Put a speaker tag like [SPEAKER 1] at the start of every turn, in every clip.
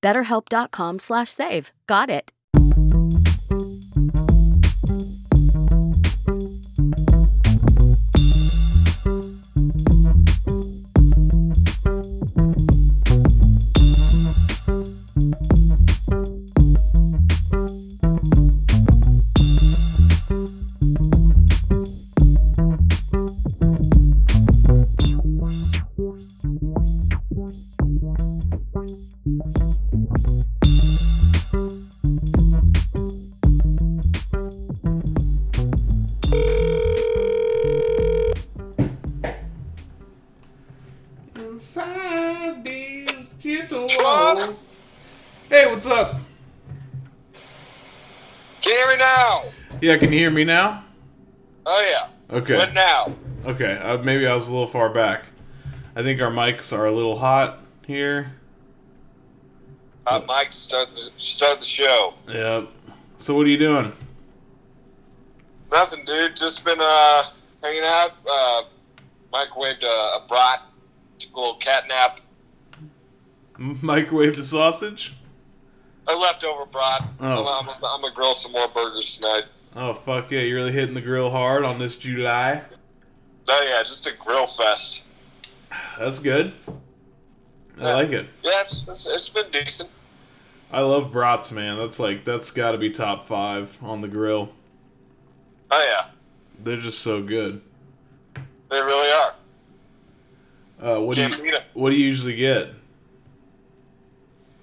[SPEAKER 1] BetterHelp.com slash save. Got it.
[SPEAKER 2] Can you hear me now? Oh yeah.
[SPEAKER 3] Okay.
[SPEAKER 2] What now?
[SPEAKER 3] Okay, uh, maybe I was a little far back. I think our mics are a little hot here.
[SPEAKER 2] Uh, Mike, start the start the show.
[SPEAKER 3] Yep. So what are you doing?
[SPEAKER 2] Nothing, dude. Just been uh hanging out. Uh, microwaved a, a brat. Took a little cat nap.
[SPEAKER 3] Microwaved a sausage?
[SPEAKER 2] A leftover brat.
[SPEAKER 3] Oh.
[SPEAKER 2] I'm, I'm, I'm gonna grill some more burgers tonight.
[SPEAKER 3] Oh fuck yeah! You're really hitting the grill hard on this July.
[SPEAKER 2] Oh yeah, just a grill fest.
[SPEAKER 3] That's good. I
[SPEAKER 2] Yeah.
[SPEAKER 3] like it.
[SPEAKER 2] Yeah, it's, it's, it's been decent.
[SPEAKER 3] I love brats, man. That's like that's got to be top five on the grill.
[SPEAKER 2] Oh yeah,
[SPEAKER 3] They're just so good.
[SPEAKER 2] they really are.
[SPEAKER 3] Uh, what do
[SPEAKER 2] Can't
[SPEAKER 3] you what do you usually get?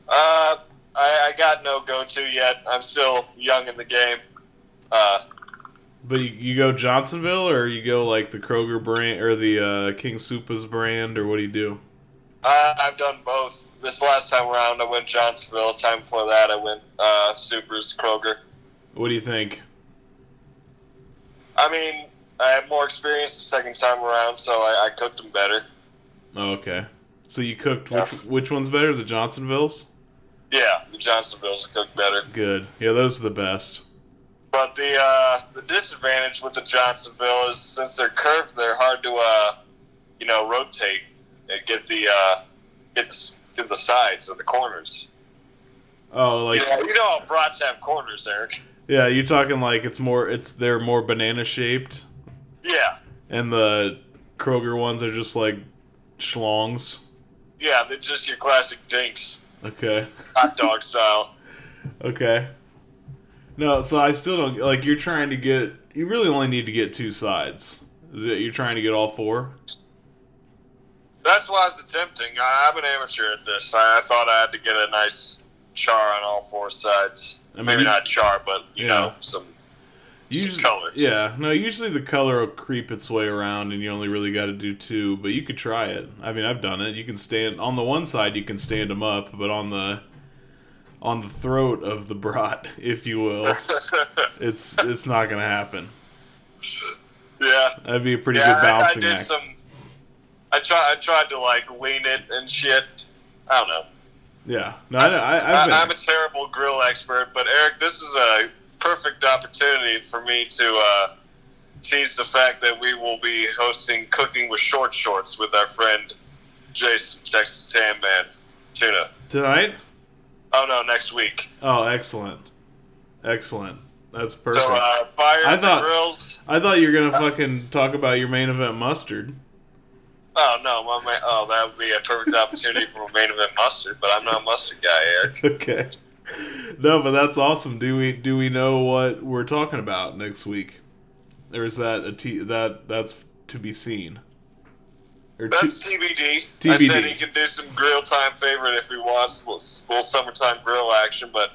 [SPEAKER 2] Uh, I, I got no go-to yet. I'm still young in the game. Uh,
[SPEAKER 3] But you, you go Johnsonville or you go like the Kroger brand or the uh, King Soopers brand or what do you do?
[SPEAKER 2] I, I've done both. This last time around, I went Johnsonville. Time before that, I went uh, Soopers Kroger.
[SPEAKER 3] What do you think?
[SPEAKER 2] I mean, I had more experience the second time around, so I, I cooked them better.
[SPEAKER 3] Oh, okay. So you cooked
[SPEAKER 2] Yeah.
[SPEAKER 3] which which one's better? The Johnsonvilles?
[SPEAKER 2] Yeah, the Johnsonvilles cooked better.
[SPEAKER 3] Good. Yeah, those are the best.
[SPEAKER 2] But the uh, the disadvantage with the Johnsonville is since they're curved, they're hard to uh, you know rotate and get the uh, get the, get the sides and the corners.
[SPEAKER 3] Oh, like
[SPEAKER 2] you, know, you know how brats have corners, Eric.
[SPEAKER 3] yeah, you're talking like it's more it's they're more banana shaped
[SPEAKER 2] Yeah,
[SPEAKER 3] and the Kroger ones are just like schlongs.
[SPEAKER 2] yeah, they're just your classic dinks,
[SPEAKER 3] Okay.
[SPEAKER 2] hot dog style.
[SPEAKER 3] Okay. No, so I still don't like you're trying to get you really only need to get two sides. Is it you're trying to get all four?
[SPEAKER 2] That's why I was attempting. I, I'm an amateur at this. I, I thought I had to get a nice char on all four sides.
[SPEAKER 3] I mean,
[SPEAKER 2] Maybe
[SPEAKER 3] you-
[SPEAKER 2] not char, but you
[SPEAKER 3] Yeah.
[SPEAKER 2] know some.
[SPEAKER 3] Usually,
[SPEAKER 2] color.
[SPEAKER 3] Yeah, no. Usually the color will creep its way around, and you only really got to do two. But you could try it. I mean, I've done it. You can stand on the one side. You can stand them up, but on the on the throat of the brat, if you will, it's it's not gonna happen.
[SPEAKER 2] yeah.
[SPEAKER 3] That'd be a pretty
[SPEAKER 2] yeah,
[SPEAKER 3] good
[SPEAKER 2] I-
[SPEAKER 3] bouncing
[SPEAKER 2] I, did
[SPEAKER 3] act.
[SPEAKER 2] some. I tried. I tried to like lean it and shit. I don't know.
[SPEAKER 3] Yeah, no, I, I, I've been,
[SPEAKER 2] I, I'm a terrible grill expert, but Eric, this is a perfect opportunity for me to uh, tease the fact that we will be hosting Cooking with Short Shorts with our friend Jason, Texas Tan Man Tuna.
[SPEAKER 3] tonight.
[SPEAKER 2] Oh no, next week.
[SPEAKER 3] Oh, excellent, excellent. That's perfect.
[SPEAKER 2] So uh, fire
[SPEAKER 3] I thought-
[SPEAKER 2] grills.
[SPEAKER 3] I thought you were gonna fucking talk about your main event mustard.
[SPEAKER 2] Oh no, my ma- oh that would be a perfect opportunity for a main event mustard, but I'm not a mustard guy, Eric.
[SPEAKER 3] Okay. no, but that's awesome. Do we do we know what we're talking about next week, or is that a t- that that's to be seen?
[SPEAKER 2] Or that's t- TBD. TBD. I said he can do some grill time favorite if he wants, a little, little summertime grill action, but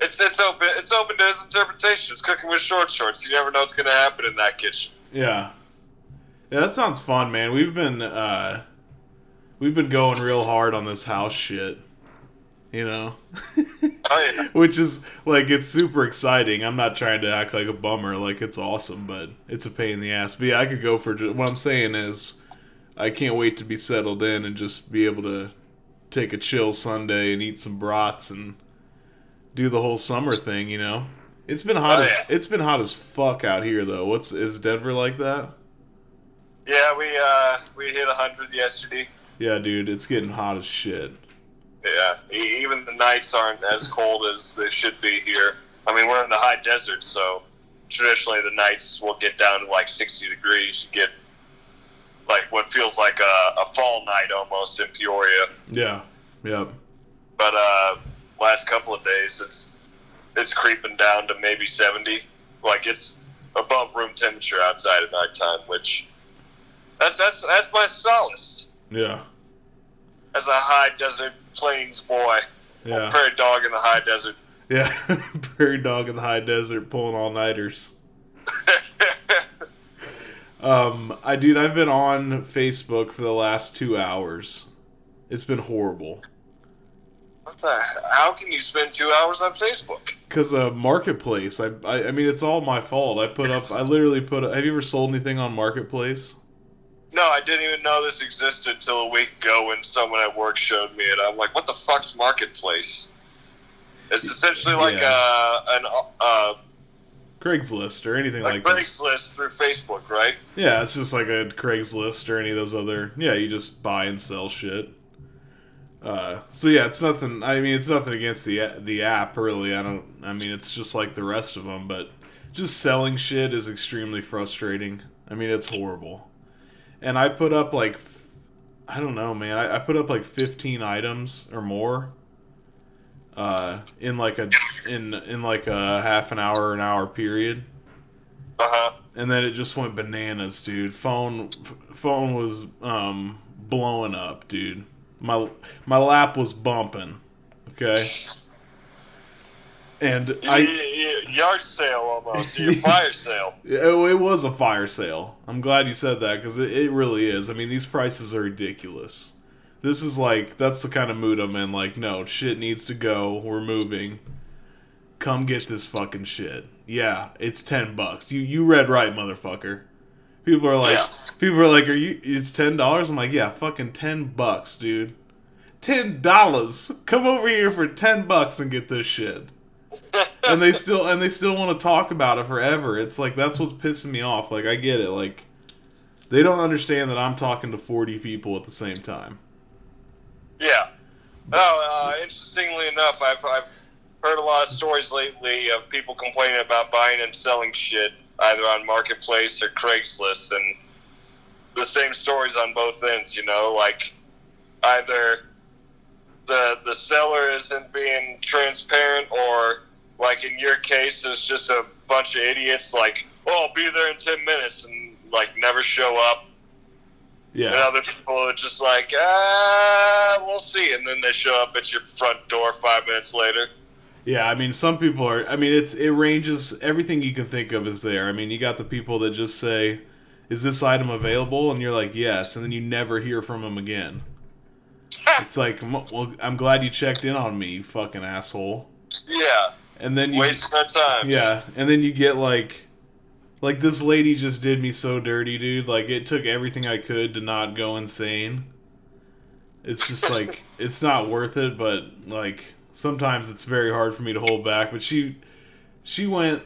[SPEAKER 2] it's it's open it's open to his interpretation. It's cooking with short shorts. You never know what's going to happen in that kitchen.
[SPEAKER 3] Yeah, yeah, that sounds fun, man. We've been uh, we've been going real hard on this house shit. You know,
[SPEAKER 2] oh, yeah.
[SPEAKER 3] which is like it's super exciting. I'm not trying to act like a bummer, like it's awesome, but it's a pain in the ass. But yeah, I could go for what I'm saying is, I can't wait to be settled in and just be able to take a chill Sunday and eat some brats and do the whole summer thing, you know. It's been hot. Oh, as, yeah. It's been hot as fuck out here, though. What's is Denver like that?
[SPEAKER 2] Yeah, we uh we hit hundred yesterday.
[SPEAKER 3] Yeah, dude, it's getting hot as shit.
[SPEAKER 2] Yeah, even the nights aren't as cold as they should be here. I mean, we're in the high desert, so traditionally the nights will get down to like sixty degrees. You get like what feels like a, a fall night almost in Peoria.
[SPEAKER 3] Yeah. Yep.
[SPEAKER 2] But uh last couple of days, it's it's creeping down to maybe seventy. Like it's above room temperature outside at nighttime, which that's that's that's my solace.
[SPEAKER 3] Yeah.
[SPEAKER 2] As a high desert plains boy, yeah. prairie dog in the high desert.
[SPEAKER 3] Yeah, prairie dog in the high desert pulling all nighters. um, I dude, I've been on Facebook for the last two hours. It's been horrible.
[SPEAKER 2] What the? How can you spend two hours on Facebook?
[SPEAKER 3] Because a uh, marketplace. I, I, I mean, it's all my fault. I put up. I literally put. Up, have you ever sold anything on marketplace?
[SPEAKER 2] No, I didn't even know this existed until a week ago when someone at work showed me it. I'm like, what the fuck's marketplace? It's essentially like yeah. Uh, a, an uh,
[SPEAKER 3] Craigslist or anything like,
[SPEAKER 2] like Craigslist through Facebook, right?
[SPEAKER 3] Yeah, it's just like a Craigslist or any of those other. Yeah, you just buy and sell shit. Uh, so yeah, it's nothing. I mean, it's nothing against the the app, really. I don't. I mean, it's just like the rest of them, but just selling shit is extremely frustrating. I mean, it's horrible. And I put up like, I don't know, man. I, I put up like fifteen items or more. Uh, in like a in in like a half an hour, an hour period.
[SPEAKER 2] Uh huh.
[SPEAKER 3] And then it just went bananas, dude. Phone phone was um blowing up, dude my my lap was bumping. Okay. And
[SPEAKER 2] I yard sale almost your fire sale.
[SPEAKER 3] It, oh, it, was a fire sale. I'm glad you said that because it, it really is. I mean, these prices are ridiculous. This is like that's the kind of mood I'm in. Like, no, shit needs to go. We're moving. Come get this fucking shit. Yeah, it's ten bucks. You you read right, motherfucker. People are like, yeah. people are like, are you? It's ten dollars. I'm like, yeah, fucking ten bucks, dude. Ten dollars. Come over here for ten bucks and get this shit. And they still and they still want to talk about it forever. It's like that's what's pissing me off. Like I get it. Like they don't understand that I'm talking to forty people at the same time.
[SPEAKER 2] Yeah. Oh, uh, interestingly enough, I've I've heard a lot of stories lately of people complaining about buying and selling shit either on Marketplace or Craigslist, and the same stories on both ends. You know, like either the the seller isn't being transparent, or like in your case, it's just a bunch of idiots. Like, oh, I'll be there in ten minutes, and like never show up.
[SPEAKER 3] Yeah.
[SPEAKER 2] And other people are just like, ah, we'll see, and then they show up at your front door five minutes later.
[SPEAKER 3] Yeah, I mean, some people are. I mean, it's it ranges. Everything you can think of is there. I mean, you got the people that just say, "Is this item available?" and you're like, "Yes," and then you never hear from them again. it's like, well, I'm glad you checked in on me, you fucking asshole.
[SPEAKER 2] Yeah.
[SPEAKER 3] And then you
[SPEAKER 2] waste my time.
[SPEAKER 3] Yeah, and then you get like, like this lady just did me so dirty, dude. Like it took everything I could to not go insane. It's just like it's not worth it, but like sometimes it's very hard for me to hold back. But she, she went.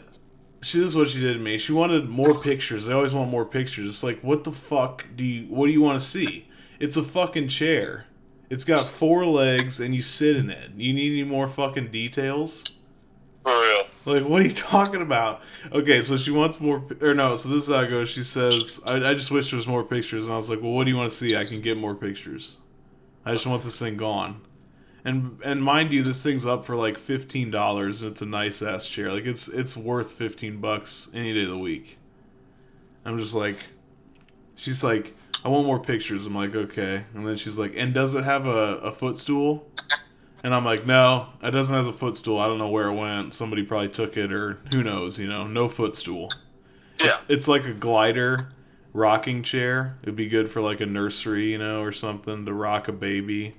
[SPEAKER 3] She this is what she did to me. She wanted more pictures. They always want more pictures. It's like, what the fuck do you? What do you want to see? It's a fucking chair. It's got four legs, and you sit in it. You need any more fucking details?
[SPEAKER 2] For real.
[SPEAKER 3] Like, what are you talking about? Okay, so she wants more, or no, so this is how it goes. She says, I, I just wish there was more pictures. And I was like, well, what do you want to see? I can get more pictures. I just want this thing gone. And and mind you, this thing's up for like fifteen dollars, and it's a nice ass chair. Like it's it's worth fifteen bucks any day of the week. I'm just like, she's like, I want more pictures. I'm like, okay. And then she's like, and does it have a, a footstool? And I'm like, no, it doesn't have a footstool. I don't know where it went. Somebody probably took it, or who knows? You know, no footstool.
[SPEAKER 2] Yeah.
[SPEAKER 3] It's, it's like a glider rocking chair. It'd be good for like a nursery, you know, or something to rock a baby.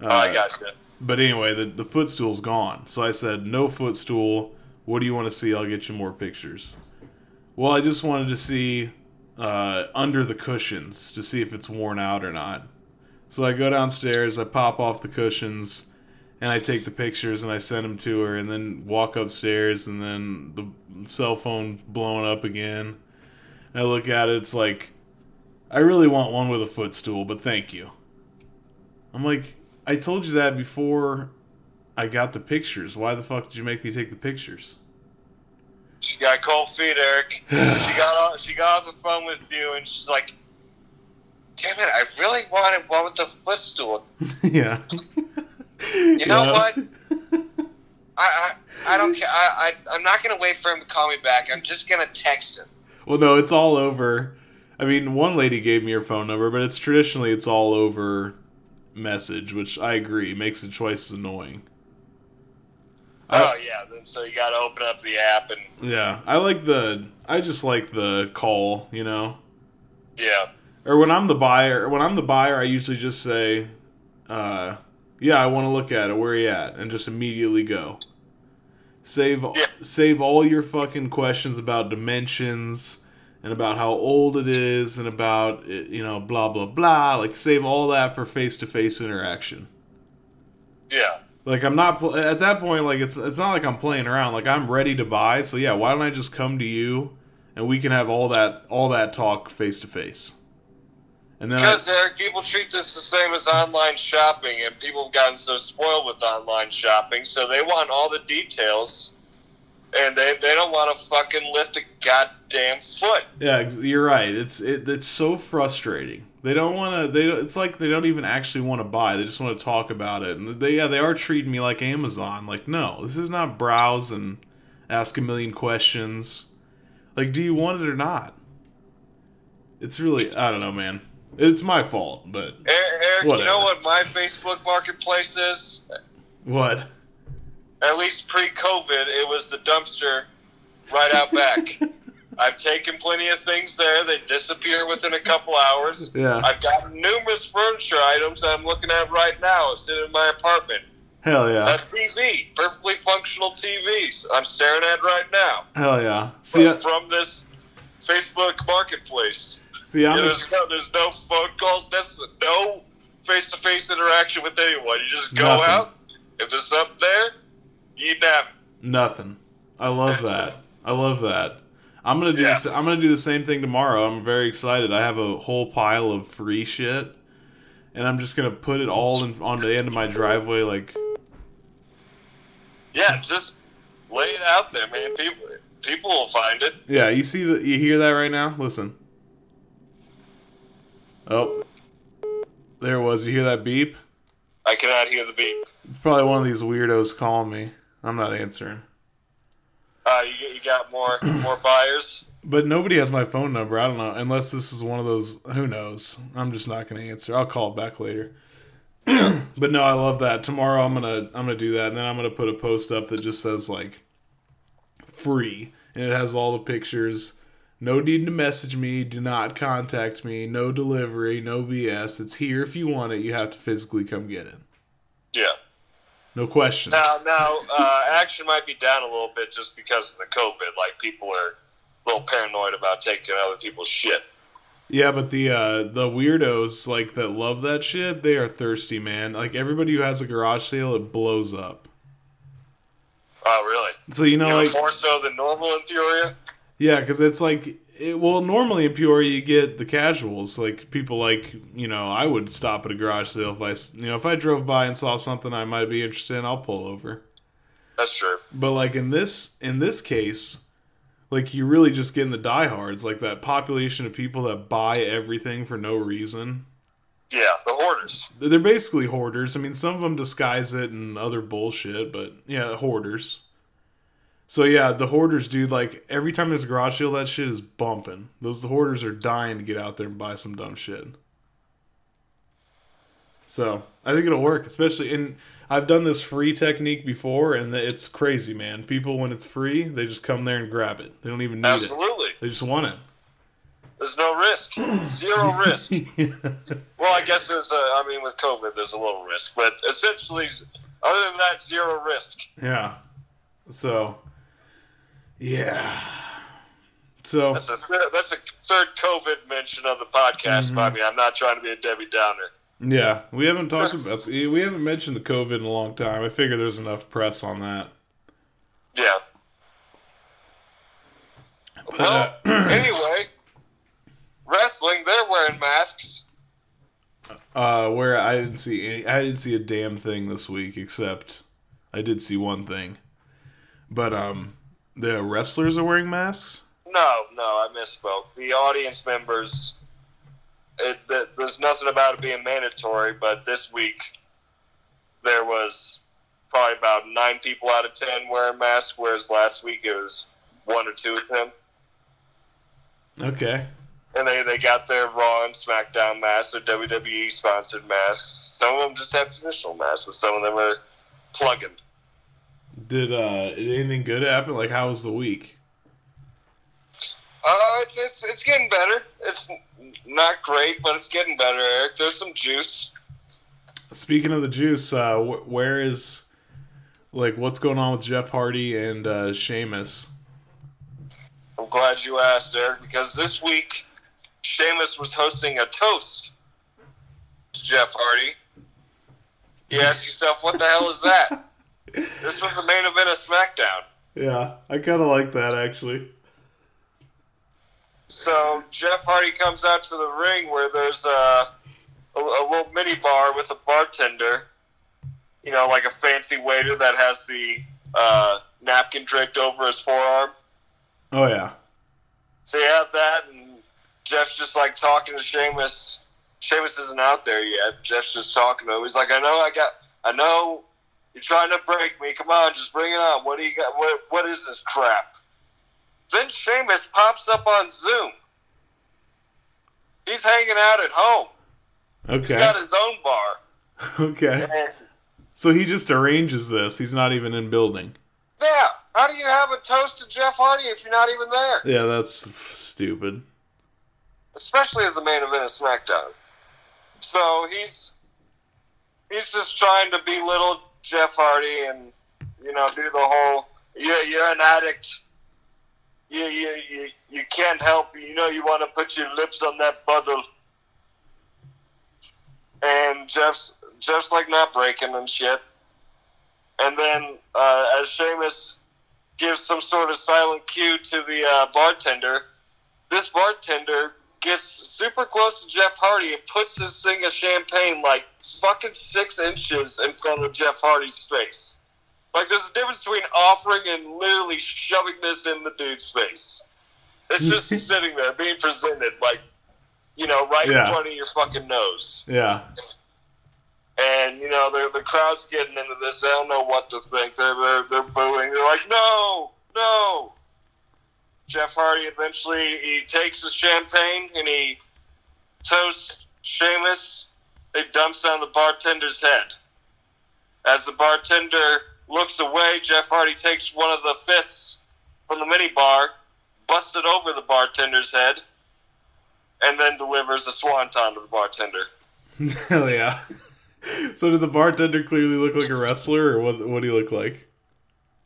[SPEAKER 3] Uh,
[SPEAKER 2] oh, I gotcha.
[SPEAKER 3] But anyway, the, the footstool's gone. So I said, no footstool. What do you want to see? I'll get you more pictures. Well, I just wanted to see uh, under the cushions to see if it's worn out or not. So I go downstairs, I pop off the cushions, and I take the pictures and I send them to her, and then walk upstairs, and then the cell phone blowing up again. I look at it, it's like, I really want one with a footstool, but thank you. I'm like, I told you that before I got the pictures. Why the fuck did you make me take the pictures?
[SPEAKER 2] She got cold feet, Eric. she got off, she got off the phone with you, and she's like, "Damn it! I really wanted one with the footstool.
[SPEAKER 3] yeah.
[SPEAKER 2] You know
[SPEAKER 3] Yeah.
[SPEAKER 2] what? I, I I don't care. I, I I'm not gonna wait for him to call me back. I'm just gonna text him.
[SPEAKER 3] Well, no, it's all over. I mean, one lady gave me her phone number, but it's traditionally it's all over message, which I agree makes it twice as annoying. I-
[SPEAKER 2] oh yeah. Then so you got to open up the app and
[SPEAKER 3] Yeah, I like the. I just like the call, you know.
[SPEAKER 2] yeah.
[SPEAKER 3] Or when I'm the buyer, when I'm the buyer, I usually just say, uh, "Yeah, I want to look at it. Where are you at?" and just immediately go. Save
[SPEAKER 2] Yeah.
[SPEAKER 3] save all your fucking questions about dimensions and about how old it is and about it, you know blah blah blah. Like save all that for face to face interaction.
[SPEAKER 2] Yeah.
[SPEAKER 3] Like I'm not at that point. Like it's it's not like I'm playing around. Like I'm ready to buy. So yeah, why don't I just come to you and we can have all that all that talk face to face. And then I,
[SPEAKER 2] Because Eric, people treat this the same as online shopping, and people have gotten so spoiled with online shopping, so they want all the details, and they, they don't want to fucking lift a goddamn foot.
[SPEAKER 3] yeah, you're right. It's it, it's so frustrating. They don't want to. They don't- it's like they don't even actually want to buy. They just want to talk about it. And they yeah they are treating me like Amazon. Like no, this is not browse and ask a million questions. Like, do you want it or not? It's really I don't know, man. It's my fault, but
[SPEAKER 2] Eric, Eric you know what my Facebook marketplace is?
[SPEAKER 3] what?
[SPEAKER 2] At least pre-COVID, it was the dumpster right out back. I've taken plenty of things there. They disappear within a couple hours.
[SPEAKER 3] Yeah.
[SPEAKER 2] I've got numerous furniture items that I'm looking at right now. Sitting in my apartment.
[SPEAKER 3] Hell yeah. A.
[SPEAKER 2] TV, perfectly functional TVs. I'm staring at right now
[SPEAKER 3] Hell yeah. See,
[SPEAKER 2] from,
[SPEAKER 3] I,
[SPEAKER 2] from this Facebook marketplace.
[SPEAKER 3] See, I'm
[SPEAKER 2] Yeah, there's no, there's no phone calls necessary, no face-to-face interaction with anyone. You just go
[SPEAKER 3] Nothing.
[SPEAKER 2] out. If there's something there, you it.
[SPEAKER 3] nothing. I love that. I love that. I'm gonna do.
[SPEAKER 2] Yeah.
[SPEAKER 3] This, I'm gonna do the same thing tomorrow. I'm very excited. I have a whole pile of free shit, and I'm just gonna put it all in, on the end of my driveway. Like,
[SPEAKER 2] Yeah, just lay it out there, man. People, people will find it.
[SPEAKER 3] yeah, you see that? You hear that right now? Listen. Oh, there it was. You hear that beep?
[SPEAKER 2] I cannot hear the beep.
[SPEAKER 3] It's probably one of these weirdos calling me. I'm not answering.
[SPEAKER 2] Uh, you, you got more more buyers.
[SPEAKER 3] But nobody has my phone number. I don't know. Unless this is one of those. Who knows? I'm just not going to answer. I'll call back later. but no, I love that. Tomorrow I'm gonna I'm gonna do that, and then I'm gonna put a post up that just says like free, and it has all the pictures. No need to message me. Do not contact me. No delivery. No BS. It's here if you want it. You have to physically come get it.
[SPEAKER 2] Yeah.
[SPEAKER 3] No questions.
[SPEAKER 2] Now, now, uh, action might be down a little bit just because of the COVID. Like people are a little paranoid about taking other people's shit.
[SPEAKER 3] Yeah, but the uh the weirdos like that love that shit, they are thirsty, man. Like everybody who has a garage sale, it blows up.
[SPEAKER 2] Oh, really?
[SPEAKER 3] So you know,
[SPEAKER 2] You
[SPEAKER 3] like
[SPEAKER 2] more so than normal in Peoria.
[SPEAKER 3] Yeah, because it's like it, well, normally in Peoria you get the casuals, like people like you know I would stop at a garage sale if I you know if I drove by and saw something I might be interested in, I'll pull over.
[SPEAKER 2] That's true.
[SPEAKER 3] But like in this in this case, like you really just getting the diehards, like that population of people that buy everything for no reason.
[SPEAKER 2] Yeah, the hoarders.
[SPEAKER 3] They're basically hoarders. I mean, some of them disguise it and other bullshit, but yeah, hoarders. So yeah, the hoarders, dude. Like every time there's a garage sale, that shit is bumping. Those the hoarders are dying to get out there and buy some dumb shit. So I think it'll work, especially in. I've done this free technique before, and it's crazy, man. People, when it's free, they just come there and grab it. They don't even need it.
[SPEAKER 2] Absolutely.
[SPEAKER 3] They just want it.
[SPEAKER 2] There's no risk. Zero risk. Well, I guess there's a. I mean, with COVID, there's a little risk, but essentially, other than that, zero risk.
[SPEAKER 3] Yeah. So. Yeah. So.
[SPEAKER 2] That's a third, that's a third COVID mention of the podcast. But I mean, I'm not trying to be a Debbie Downer.
[SPEAKER 3] Yeah, we haven't talked about we haven't mentioned the COVID in a long time. I figure there's enough press on that.
[SPEAKER 2] Yeah. Well,
[SPEAKER 3] uh,
[SPEAKER 2] anyway, wrestling, they're wearing masks.
[SPEAKER 3] Uh, where I didn't see any, I didn't see a damn thing this week except I did see one thing. But um, the wrestlers are wearing masks.
[SPEAKER 2] No, no, I misspoke. The audience members, it, th there's nothing about it being mandatory, but this week there was probably about nine people out of ten wearing masks, whereas last week it was one or two of them.
[SPEAKER 3] Okay.
[SPEAKER 2] And they, they got their Raw and SmackDown masks, their WWE sponsored masks. Some of them just have traditional masks, but some of them are plug-in.
[SPEAKER 3] Did uh did anything good happen? Like how was the week?
[SPEAKER 2] Uh, it's, it's it's getting better. It's not great, but it's getting better. Eric, there's some juice.
[SPEAKER 3] Speaking of the juice, uh, wh- where is like what's going on with Jeff Hardy and uh, Sheamus?
[SPEAKER 2] I'm glad you asked, Eric, because this week Sheamus was hosting a toast to Jeff Hardy. You ask yourself, what the hell is that? This was the main event of SmackDown.
[SPEAKER 3] Yeah, I kind of like that actually.
[SPEAKER 2] So Jeff Hardy comes out to the ring where there's a, a, a little mini bar with a bartender, you know, like a fancy waiter that has the uh, napkin draped over his forearm.
[SPEAKER 3] Oh yeah.
[SPEAKER 2] So you have that, and Jeff's just like talking to Sheamus. Sheamus isn't out there yet. Jeff's just talking to him. He's like, I know, I got, I know, you're trying to break me. Come on, just bring it on. What do you got? What, what is this crap? Then Sheamus pops up on Zoom. He's hanging out at home. He's
[SPEAKER 3] Okay.
[SPEAKER 2] got his own bar.
[SPEAKER 3] Okay.
[SPEAKER 2] And
[SPEAKER 3] So he just arranges this. He's not even in building.
[SPEAKER 2] yeah, how do you have a toast to Jeff Hardy if you're not even there?
[SPEAKER 3] Yeah, that's stupid.
[SPEAKER 2] especially as the main event of SmackDown. So he's he's just trying to belittle Jeff Hardy and you know do the whole yeah you're an addict. You you you, you can't help you know you want to put your lips on that bottle. And Jeff's Jeff's like not breaking and shit. And then uh, as Sheamus gives some sort of silent cue to the uh, bartender, this bartender gets super close to Jeff Hardy and puts this thing of champagne like fucking six inches in front of Jeff Hardy's face. Like there's a difference between offering and literally shoving this in the dude's face. It's just sitting there being presented like, you know, right
[SPEAKER 3] Yeah.
[SPEAKER 2] in front of your fucking nose.
[SPEAKER 3] Yeah.
[SPEAKER 2] And you know, the the crowd's getting into this. They don't know what to think. They're they're, they're booing. They're like, no, no. Jeff Hardy eventually he takes the champagne and he toasts Sheamus. It dumps on the bartender's head. As the bartender looks away, Jeff Hardy takes one of the fifths from the mini bar, busts it over the bartender's head, and then delivers the swanton to the bartender.
[SPEAKER 3] Hell yeah. So did the bartender clearly look like a wrestler, or what? What do he look like?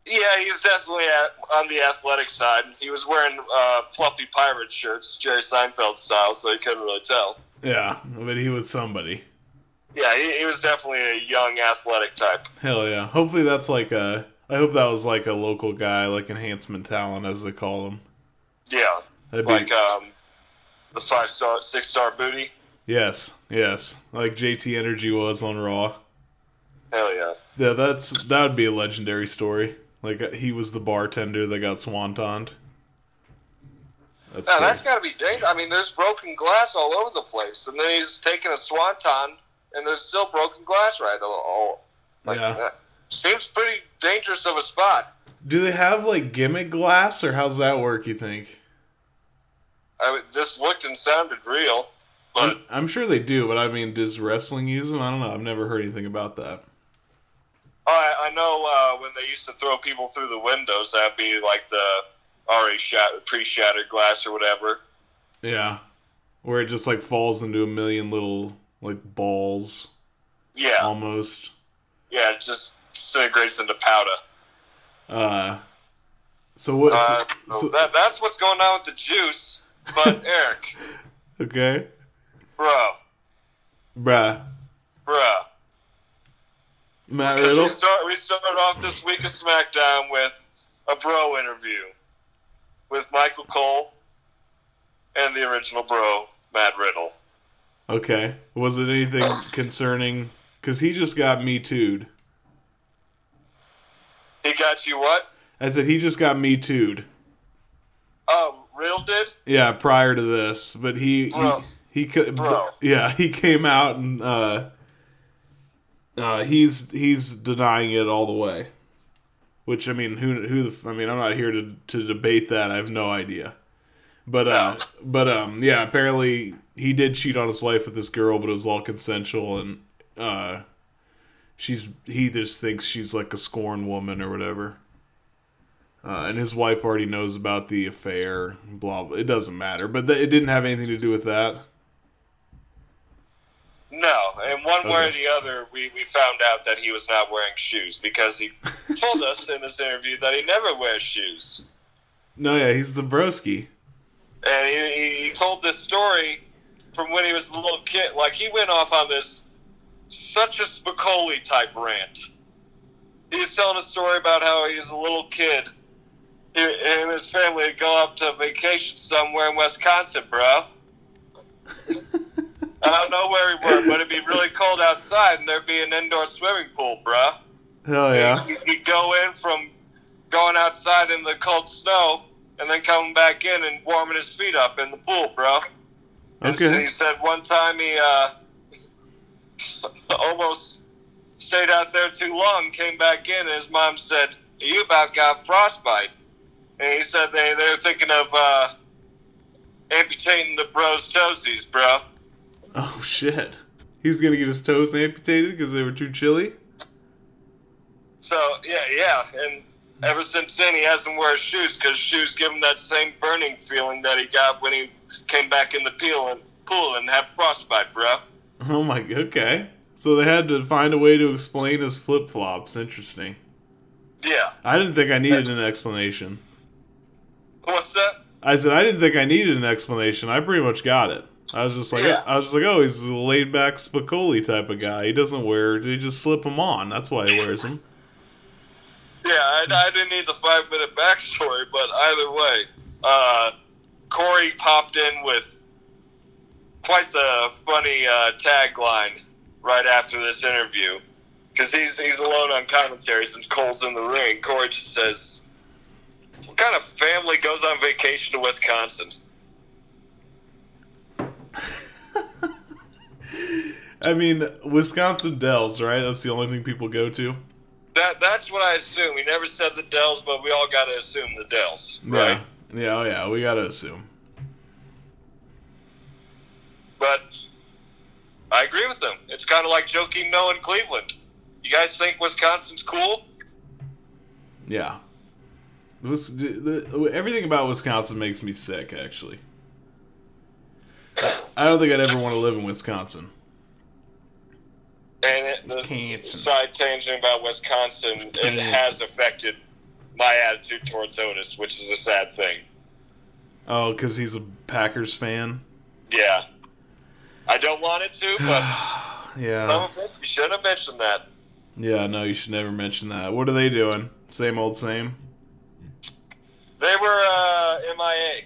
[SPEAKER 2] Yeah, he's definitely at, on the athletic side. He was wearing uh, fluffy pirate shirts, Jerry Seinfeld style, so you couldn't really tell.
[SPEAKER 3] Yeah, but he was somebody.
[SPEAKER 2] Yeah, he, he was definitely a young athletic type.
[SPEAKER 3] Hell yeah. Hopefully that's like a. I hope that was like a local guy, like enhancement talent, as they call them.
[SPEAKER 2] Yeah,
[SPEAKER 3] That'd be,
[SPEAKER 2] like um, the five star, six star booty.
[SPEAKER 3] yes, yes, like JT Energy was on Raw.
[SPEAKER 2] Hell yeah.
[SPEAKER 3] Yeah, that's that would be a legendary story. Like uh, he was the bartender that got swantoned. That's
[SPEAKER 2] Now that's got to be dangerous. I mean, there's broken glass all over the place, and then he's taking a swanton, and there's still broken glass right all. all like,
[SPEAKER 3] Yeah.
[SPEAKER 2] that seems pretty dangerous of a spot.
[SPEAKER 3] Do they have like gimmick glass, or how's that work? You think?
[SPEAKER 2] I mean, this looked and sounded real, but
[SPEAKER 3] I'm, I'm sure they do, but I mean, does wrestling use them? I don't know. I've never heard anything about that.
[SPEAKER 2] I, I know uh, when they used to throw people through the windows, that'd be like the already shattered, pre-shattered glass or whatever.
[SPEAKER 3] Yeah, where it just like falls into a million little like balls,
[SPEAKER 2] Yeah,
[SPEAKER 3] almost.
[SPEAKER 2] yeah, it just disintegrates into powder.
[SPEAKER 3] Uh, so what?
[SPEAKER 2] Uh,
[SPEAKER 3] so-
[SPEAKER 2] that, that's what's going on with the juice. But Eric,
[SPEAKER 3] okay,
[SPEAKER 2] bro,
[SPEAKER 3] bruh,
[SPEAKER 2] bro.
[SPEAKER 3] Matt Riddle.
[SPEAKER 2] we start we start off this week of SmackDown with a bro interview with Michael Cole and the original bro Matt Riddle.
[SPEAKER 3] Okay, was it anything concerning? Because he just got me too'd.
[SPEAKER 2] He got you what?
[SPEAKER 3] I said he just got me too'd.
[SPEAKER 2] Um, Riddle did.
[SPEAKER 3] Yeah, prior to this, but he
[SPEAKER 2] Bro.
[SPEAKER 3] he, he could
[SPEAKER 2] Bro.
[SPEAKER 3] yeah he came out and uh, uh, he's he's denying it all the way. Which I mean, who who the f- I mean, I'm not here to to debate that. I have no idea. But uh,
[SPEAKER 2] No.
[SPEAKER 3] but um, yeah, apparently he did cheat on his wife with this girl, but it was all consensual, and uh, she's he just thinks she's like a scorn woman or whatever. Uh, and his wife already knows about the affair. Blah blah. It doesn't matter, but th- it didn't have anything to do with that.
[SPEAKER 2] No, and one way or the other, we, we found out that he was not wearing shoes because he told us in this interview that he never wears shoes.
[SPEAKER 3] No, yeah, he's the broski.
[SPEAKER 2] And he, he- he told this story from when he was a little kid. Like, he went off on this such a Spicoli type rant. He was telling a story about how he was a little kid. He, and his family would go up to vacation somewhere in Wisconsin, bro. I don't know where we were, but it'd be really cold outside, and there'd be an indoor swimming pool, bro.
[SPEAKER 3] Hell yeah.
[SPEAKER 2] He'd, he'd go in from going outside in the cold snow, and then coming back in and warming his feet up in the pool, bro. And so
[SPEAKER 3] Okay.
[SPEAKER 2] he said one time he uh, almost stayed out there too long, came back in, and his mom said, "You about got frostbite." And he said they they're thinking of uh, amputating the bro's toesies, bro.
[SPEAKER 3] Oh shit. He's gonna get his toes amputated because they were too chilly.
[SPEAKER 2] So yeah, yeah, and ever since then he hasn't worn shoes because shoes give him that same burning feeling that he got when he came back in the pool and pool and had frostbite, bro.
[SPEAKER 3] Oh my. Okay. So they had to find a way to explain his flip flops. Interesting.
[SPEAKER 2] Yeah,
[SPEAKER 3] I didn't think I needed an explanation.
[SPEAKER 2] what's that?
[SPEAKER 3] I said I didn't think I needed an explanation. I pretty much got it. I was just like,
[SPEAKER 2] Yeah.
[SPEAKER 3] I was just like, oh, he's a laid back Spicoli type of guy. He doesn't wear. He just slip them on. That's why he wears them.
[SPEAKER 2] Yeah, I, I didn't need the five minute backstory, but either way, uh, Corey popped in with quite the funny uh, tagline right after this interview because he's he's alone on commentary since Cole's in the ring. Corey just says, "What kind of family goes on vacation to Wisconsin?"
[SPEAKER 3] I mean, Wisconsin Dells, right? That's the only thing people go to.
[SPEAKER 2] That that's what I assume. We never said the Dells, but we all got to assume the Dells, right?
[SPEAKER 3] Yeah. Yeah. Oh yeah. We gotta assume.
[SPEAKER 2] But I agree with them. It's kind of like Joakim Noah in Cleveland. You guys think Wisconsin's cool?
[SPEAKER 3] Yeah. This, the, everything about Wisconsin makes me sick. Actually, I don't think I'd ever want to live in Wisconsin.
[SPEAKER 2] And it, the
[SPEAKER 3] Wisconsin.
[SPEAKER 2] side tangent about Wisconsin, it has affected my attitude towards Otis, which is a sad thing.
[SPEAKER 3] Oh, because he's a Packers fan.
[SPEAKER 2] Yeah. I don't want it to, but
[SPEAKER 3] Yeah.
[SPEAKER 2] some of it, you should have mentioned that.
[SPEAKER 3] Yeah. No, you should never mention that. What are they doing? Same old same.
[SPEAKER 2] They were uh, MIA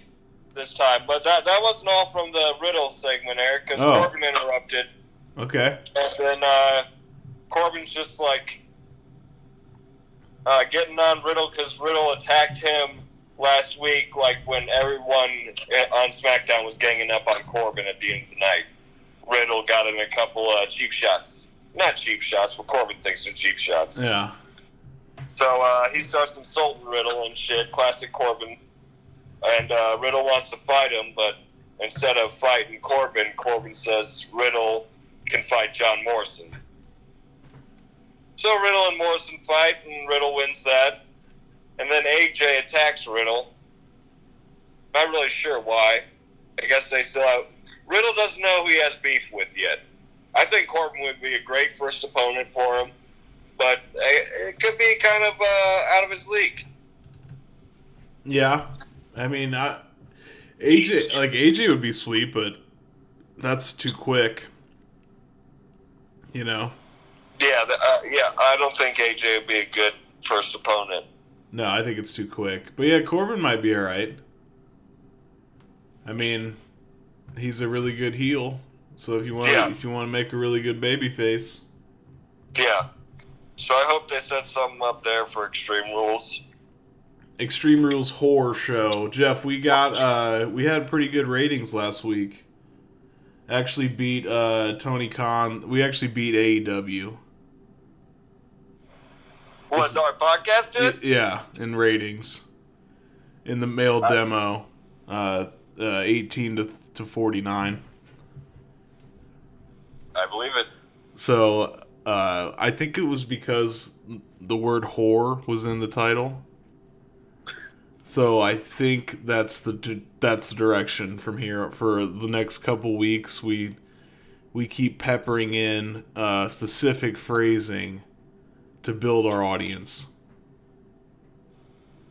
[SPEAKER 2] this time, but that, that wasn't all from the Riddle segment, Eric, because
[SPEAKER 3] Oh.
[SPEAKER 2] Corbin interrupted.
[SPEAKER 3] Okay.
[SPEAKER 2] And then uh, Corbin's just like uh, getting on Riddle because Riddle attacked him last week, like when everyone on SmackDown was ganging up on Corbin at the end of the night, Riddle got him a couple uh, cheap shots. Not cheap shots, but Corbin thinks they're cheap shots.
[SPEAKER 3] Yeah.
[SPEAKER 2] So uh, he starts insulting Riddle and shit, classic Corbin. And uh, Riddle wants to fight him, but instead of fighting Corbin, Corbin says Riddle can fight John Morrison. So Riddle and Morrison fight, and Riddle wins that. And then AJ attacks Riddle. Not really sure why. I guess they still have. Riddle doesn't know who he has beef with yet. I think Corbin would be a great first opponent for him, but it could be kind of uh, out of his league.
[SPEAKER 3] Yeah, I mean, I, AJ like AJ would be sweet, but that's too quick. You know.
[SPEAKER 2] Yeah, the, uh, yeah. I don't think AJ would be a good first opponent.
[SPEAKER 3] No, I think it's too quick. But yeah, Corbin might be all right. I mean, he's a really good heel. So if you want,
[SPEAKER 2] Yeah.
[SPEAKER 3] if you want to make a really good baby face,
[SPEAKER 2] Yeah. So I hope they set something up there for Extreme Rules.
[SPEAKER 3] Extreme Rules horror show. Jeff, we got uh we had pretty good ratings last week. Actually beat uh Tony Khan. We actually beat AEW.
[SPEAKER 2] What our podcast did?
[SPEAKER 3] yeah, in ratings. In the male demo, uh, uh 18 to to 49.
[SPEAKER 2] I believe it.
[SPEAKER 3] So, uh I think it was because the word whore was in the title. So I think that's the that's the direction from here for the next couple weeks. We we keep peppering in uh, specific phrasing to build our audience.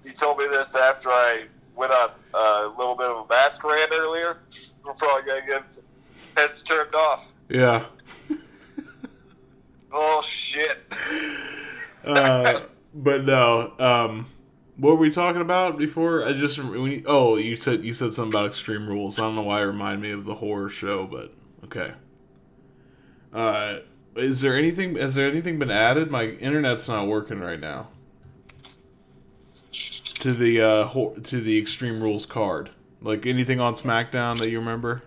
[SPEAKER 2] You told me this after I went on a little bit of a masquerade earlier. We're probably gonna get heads turned off.
[SPEAKER 3] Yeah.
[SPEAKER 2] Oh shit!
[SPEAKER 3] Uh, but no. Um, what were we talking about before? I just when you, oh you said you said something about Extreme Rules. I don't know why it reminded me of the horror show, but okay. Uh, is there anything? Has there anything been added? My internet's not working right now. To the uh, hor- to the Extreme Rules card, like anything on SmackDown that you remember?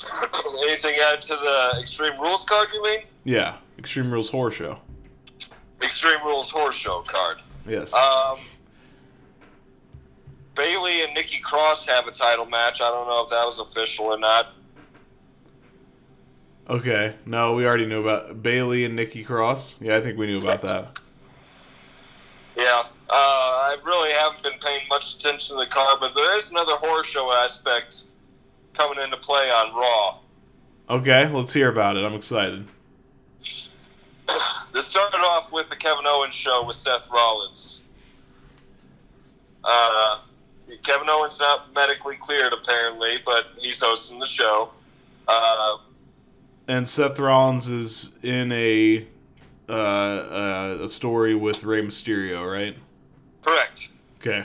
[SPEAKER 2] Anything added to the Extreme Rules card? You mean?
[SPEAKER 3] Yeah, Extreme Rules horror show.
[SPEAKER 2] Extreme Rules Horror Show card.
[SPEAKER 3] Yes.
[SPEAKER 2] Um, Bayley and Nikki Cross have a title match. I don't know if that was official or not.
[SPEAKER 3] Okay. No, we already knew about Bayley and Nikki Cross. Yeah, I think we knew about that.
[SPEAKER 2] Yeah, uh, I really haven't been paying much attention to the card, but there is another horror show aspect coming into play on Raw.
[SPEAKER 3] Okay, let's hear about it. I'm excited.
[SPEAKER 2] This started off with the Kevin Owens show with Seth Rollins. Uh, Kevin Owens not medically cleared apparently, but he's hosting the show. Uh,
[SPEAKER 3] And Seth Rollins is in a uh, uh, a story with Rey Mysterio, right?
[SPEAKER 2] correct.
[SPEAKER 3] Okay.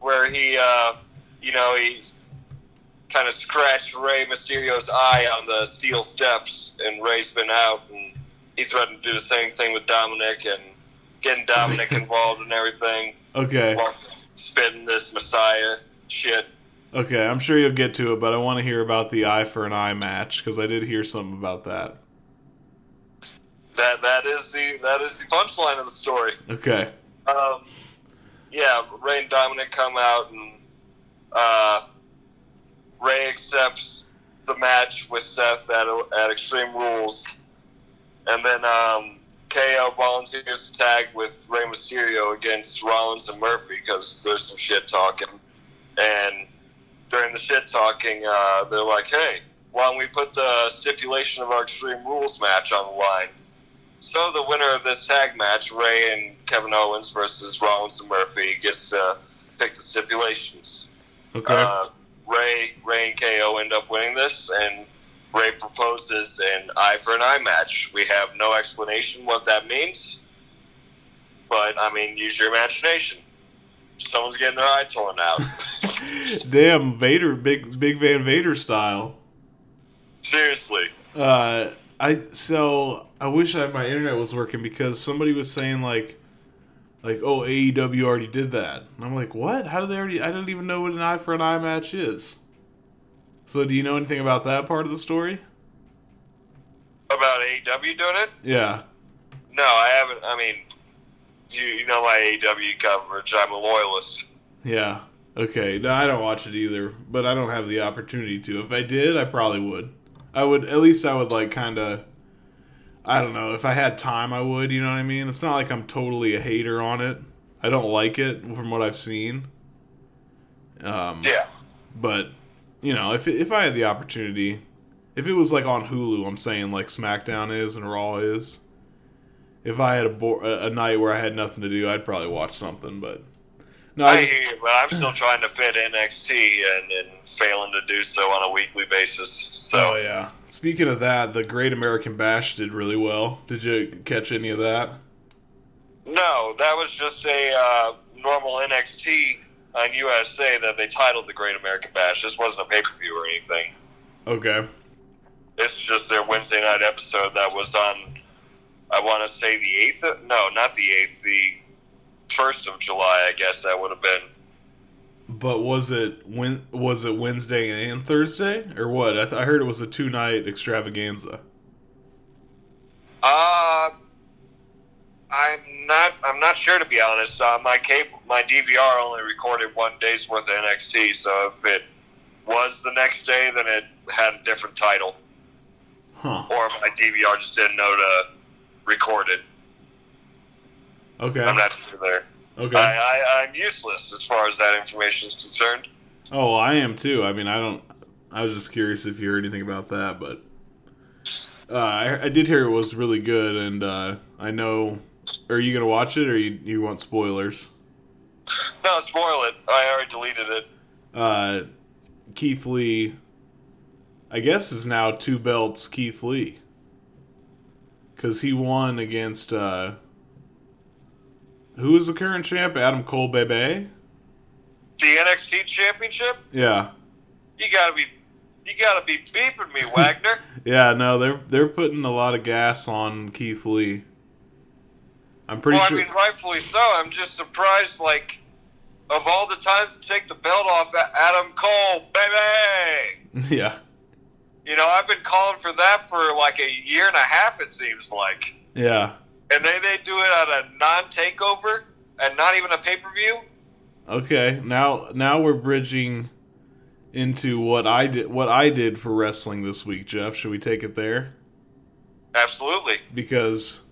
[SPEAKER 2] where he, uh, you know, he kind of scratched Rey Mysterio's eye on the steel steps, and Rey's been out, and he threatened to do the same thing with Dominik and getting Dominik involved and everything
[SPEAKER 3] Okay.
[SPEAKER 2] while spitting this Messiah shit.
[SPEAKER 3] Okay. I'm sure you'll get to it, but I want to hear about the eye for an eye match because I did hear something about that.
[SPEAKER 2] That that is the that is the punchline of the story.
[SPEAKER 3] Okay.
[SPEAKER 2] Um, yeah, Rey and Dominic come out, and uh, Rey accepts the match with Seth at, at Extreme Rules, and then um, KO volunteers to tag with Rey Mysterio against Rollins and Murphy because there's some shit talking, and during the shit talking, uh, they're like, "Hey, why don't we put the stipulation of our Extreme Rules match on the line?" So the winner of this tag match, Rey and Kevin Owens versus Rollins and Murphy, gets to pick the stipulations.
[SPEAKER 3] Okay.
[SPEAKER 2] Uh, Rey, Rey and KO end up winning this, and Rey proposes an eye for an eye match. We have no explanation what that means, but I mean, use your imagination. Someone's getting their eye torn out.
[SPEAKER 3] Damn, Vader, big big Van Vader style.
[SPEAKER 2] Seriously.
[SPEAKER 3] Uh, I so I wish I, my internet was working because somebody was saying like like, oh, AEW already did that. And I'm like, what? How did they already? I didn't even know what an eye for an eye match is. So, do you know anything about that part of the story?
[SPEAKER 2] About AEW doing it?
[SPEAKER 3] Yeah.
[SPEAKER 2] No, I haven't. I mean, you, you know my AEW coverage. I'm a loyalist.
[SPEAKER 3] Yeah. Okay. No, I don't watch it either, but I don't have the opportunity to. If I did, I probably would. I would at least I would like kind of I don't know, if I had time I would, you know what I mean? It's not like I'm totally a hater on it. I don't like it from what I've seen. Um
[SPEAKER 2] Yeah.
[SPEAKER 3] but you know, if if I had the opportunity, if it was like on Hulu, I'm saying like SmackDown is and Raw is. If I had a, bo- a a night where I had nothing to do, I'd probably watch something. But no, I
[SPEAKER 2] I
[SPEAKER 3] just,
[SPEAKER 2] hear you, but I'm still trying to fit NXT and, and failing to do so on a weekly basis. So
[SPEAKER 3] oh yeah. Speaking of that, the Great American Bash did really well. Did you catch any of that?
[SPEAKER 2] no, that was just a uh, normal NXT on USA that they titled the Great American Bash. This wasn't a pay per view or anything.
[SPEAKER 3] Okay.
[SPEAKER 2] This is just their Wednesday night episode that was on. I want to say the eighth. No, not the eighth. The first of July, I guess that would have been.
[SPEAKER 3] But was it when was it Wednesday and Thursday or what? I, th- I heard it was a two night extravaganza.
[SPEAKER 2] Uh, I'm not. I'm not sure to be honest. Uh, my cable, my DVR only recorded one day's worth of NXT. So if it was the next day, then it had a different title,
[SPEAKER 3] Huh.
[SPEAKER 2] or my DVR just didn't know to record it.
[SPEAKER 3] Okay.
[SPEAKER 2] I'm not sure there.
[SPEAKER 3] Okay.
[SPEAKER 2] I, I, I'm useless as far as that information is concerned.
[SPEAKER 3] Oh, I am too. I mean, I don't. I was just curious if you heard anything about that, but uh, I, I did hear it was really good, and uh, I know. Are you gonna watch it, or you you want spoilers?
[SPEAKER 2] No, spoil it. I already deleted it.
[SPEAKER 3] Uh, Keith Lee, I guess, is now two belts. Keith Lee, because he won against uh, who is the current champ? Adam Cole, baby.
[SPEAKER 2] The NXT Championship.
[SPEAKER 3] Yeah.
[SPEAKER 2] You gotta be, you gotta be beeping me, Wagner.
[SPEAKER 3] Yeah, no, they're they're putting a lot of gas on Keith Lee. I'm pretty
[SPEAKER 2] well,
[SPEAKER 3] sure.
[SPEAKER 2] I mean, rightfully so. I'm just surprised, like, of all the times to take the belt off Adam Cole, baby.
[SPEAKER 3] yeah,
[SPEAKER 2] You know, I've been calling for that for like a year and a half. It seems like,
[SPEAKER 3] yeah.
[SPEAKER 2] and they they do it at a non-takeover and not even a pay-per-view.
[SPEAKER 3] Okay, now now we're bridging into what I did what I did for wrestling this week, Jeff. Should we take it there?
[SPEAKER 2] Absolutely.
[SPEAKER 3] Because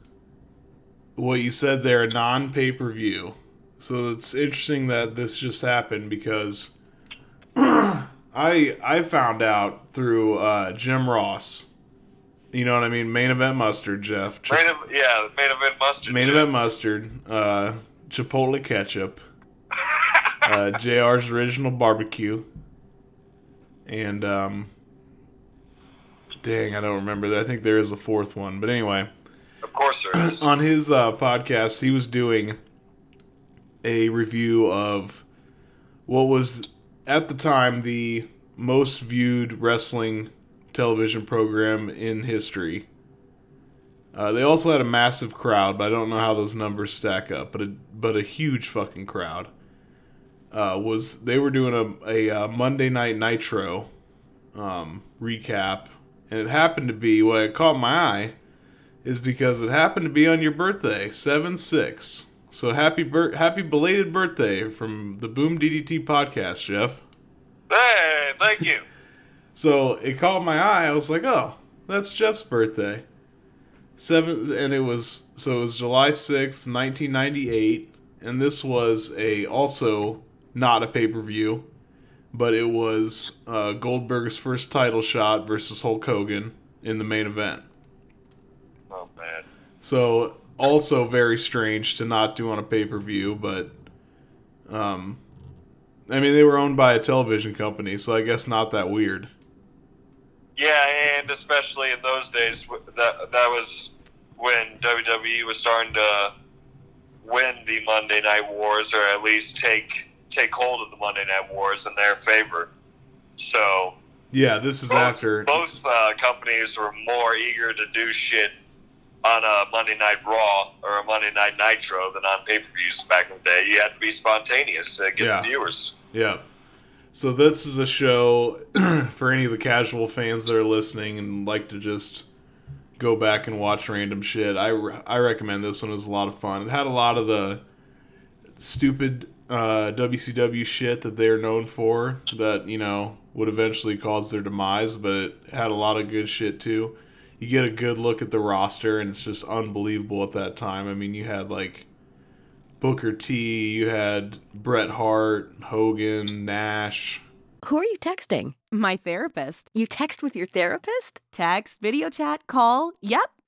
[SPEAKER 3] what you said there, non pay per view. So it's interesting that this just happened because I I found out through uh, Jim Ross. You know what I mean? Main event mustard, Jeff. Ch-
[SPEAKER 2] Main, yeah, main event mustard.
[SPEAKER 3] main
[SPEAKER 2] too.
[SPEAKER 3] event mustard, uh, Chipotle ketchup, uh, JR's original barbecue, and um, dang, I don't remember that. I think there is a fourth one, but anyway
[SPEAKER 2] Of course there is.
[SPEAKER 3] on his uh, podcast, he was doing a review of what was at the time the most viewed wrestling television program in history. Uh, they also had a massive crowd, but I don't know how those numbers stack up. But a but a huge fucking crowd. Uh, was they were doing a a uh, Monday Night Nitro um, recap, and it happened to be what it caught my eye is because it happened to be on your birthday, seven six. So happy bir- happy belated birthday from the Boom DDT podcast, Jeff.
[SPEAKER 2] hey, thank you.
[SPEAKER 3] So it caught my eye. I was like, oh, that's Jeff's birthday. Seven, and it was so it was July sixth, nineteen ninety eight, and this was a also not a pay per view, but it was uh, Goldberg's first title shot versus Hulk Hogan in the main event.
[SPEAKER 2] Man.
[SPEAKER 3] So also very strange to not do on a pay per view, but um, I mean they were owned by a television company, so I guess not that weird.
[SPEAKER 2] Yeah, and especially in those days, that that was when WWE was starting to win the Monday Night Wars, or at least take take hold of the Monday Night Wars in their favor. So
[SPEAKER 3] Yeah, this is
[SPEAKER 2] both,
[SPEAKER 3] after.
[SPEAKER 2] both uh, companies were more eager to do shit on a Monday Night Raw or a Monday Night Nitro than on pay per views back in the day. You had to be spontaneous to get
[SPEAKER 3] Yeah.
[SPEAKER 2] the viewers.
[SPEAKER 3] Yeah. So this is a show for any of the casual fans that are listening and like to just go back and watch random shit. I, I recommend this one. It was a lot of fun. It had a lot of the stupid uh, WCW shit that they're known for that, you know, would eventually cause their demise, but it had a lot of good shit too. You get a good look at the roster and it's just unbelievable at that time. I mean, you had like Booker T, you had Bret Hart, Hogan, Nash.
[SPEAKER 1] Who are you texting?
[SPEAKER 4] My therapist.
[SPEAKER 1] You text with your therapist?
[SPEAKER 4] Text, video chat, call. Yep.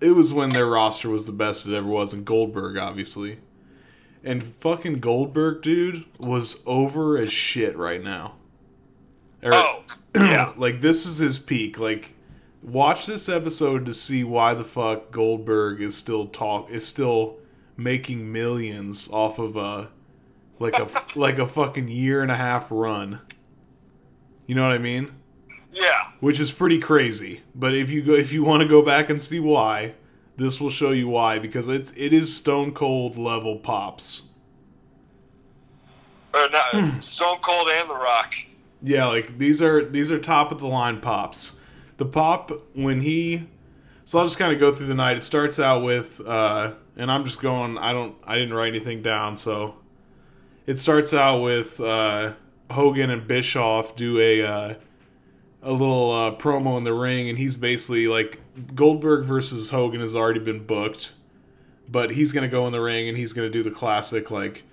[SPEAKER 3] it was when their roster was the best it ever was, and Goldberg, obviously. And fucking Goldberg, dude, was over as shit right now. Or-
[SPEAKER 2] Oh, yeah.
[SPEAKER 3] like this is his peak. Like, watch this episode to see why the fuck Goldberg is still talk is still making millions off of a like a like a fucking year and a half run. You know what I mean?
[SPEAKER 2] Yeah.
[SPEAKER 3] which is pretty crazy. But if you go, if you want to go back and see why, this will show you why because it's it is Stone Cold level pops.
[SPEAKER 2] Or not, Stone Cold and The Rock.
[SPEAKER 3] Yeah, like these are these are top of the line pops. The pop when he, so I'll just kind of go through the night. It starts out with, uh, and I'm just going. I don't. I didn't write anything down, so it starts out with uh, Hogan and Bischoff do a uh, a little uh, promo in the ring, and he's basically like Goldberg versus Hogan has already been booked, but he's gonna go in the ring and he's gonna do the classic like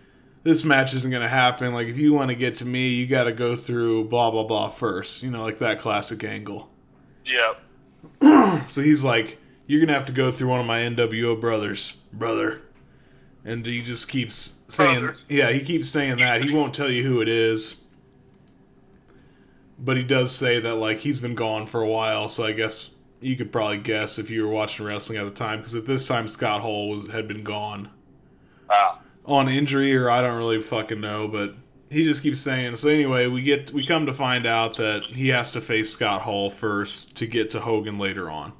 [SPEAKER 3] this match isn't gonna happen. Like if you want to get to me, you got to go through blah blah blah first. You know, like that classic angle.
[SPEAKER 2] Yep.
[SPEAKER 3] So he's like, "You're gonna have to go through one of my NWO brothers, brother." And he just keeps saying,
[SPEAKER 2] Brother.
[SPEAKER 3] "Yeah, he keeps saying that. He won't tell you who it is." But he does say that like he's been gone for a while, so I guess you could probably guess if you were watching wrestling at the time, because at this time Scott Hall was had been gone
[SPEAKER 2] Ah.
[SPEAKER 3] on injury or I don't really fucking know, but he just keeps saying. So anyway, we get we come to find out that he has to face Scott Hall first to get to Hogan later on.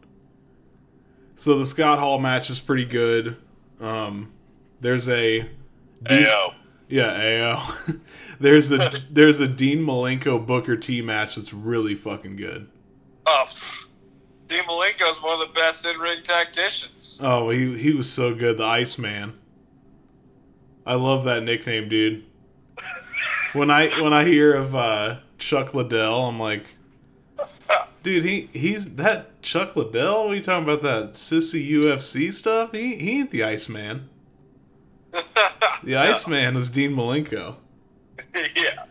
[SPEAKER 3] So the Scott Hall match is pretty good. Um, there's a
[SPEAKER 2] Ayo.
[SPEAKER 3] Yeah, AO. there's a there's a Dean Malenko Booker T match that's really fucking good.
[SPEAKER 2] Oh. Dean Malenko's one of the best in-ring tacticians.
[SPEAKER 3] Oh, he he was so good, the Iceman. I love that nickname, dude. When I when I hear of uh, Chuck Liddell, I'm like, dude, he he's that Chuck Liddell. What are you talking about? That sissy UFC stuff? He he ain't the Iceman. The Iceman is Dean Malenko.
[SPEAKER 2] yeah.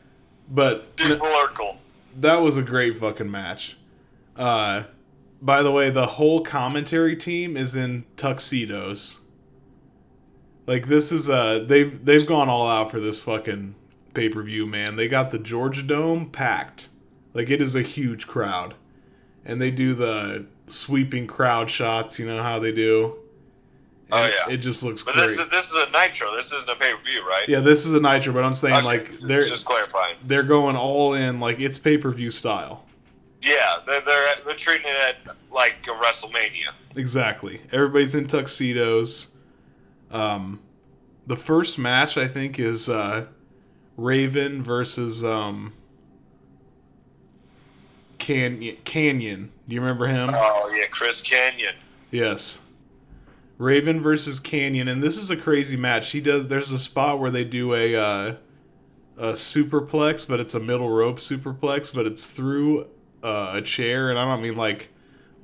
[SPEAKER 3] But
[SPEAKER 2] Dean Malenko.
[SPEAKER 3] that was a great fucking match. Uh, by the way, the whole commentary team is in tuxedos. Like this is uh they've they've gone all out for this fucking pay per view, man. They got the Georgia Dome packed, like it is a huge crowd, and they do the sweeping crowd shots. You know how they do.
[SPEAKER 2] Oh, yeah.
[SPEAKER 3] it just looks
[SPEAKER 2] But
[SPEAKER 3] great.
[SPEAKER 2] this is this is a nitro. This isn't a pay-per-view, right?
[SPEAKER 3] yeah, this is a nitro, but I'm saying
[SPEAKER 2] Okay,
[SPEAKER 3] like they're
[SPEAKER 2] just clarifying.
[SPEAKER 3] they're going all in, like it's pay per view style.
[SPEAKER 2] Yeah, they're, they're they're treating it like a WrestleMania.
[SPEAKER 3] Exactly. Everybody's in tuxedos. Um, the first match I think is uh, Raven versus um, Kanyon. Kanyon. Do you remember him?
[SPEAKER 2] Oh yeah, Chris Kanyon.
[SPEAKER 3] Yes. Raven versus Kanyon, and this is a crazy match. He does. There's a spot where they do a uh, a superplex, but it's a middle rope superplex, but it's through uh, a chair, and I don't mean like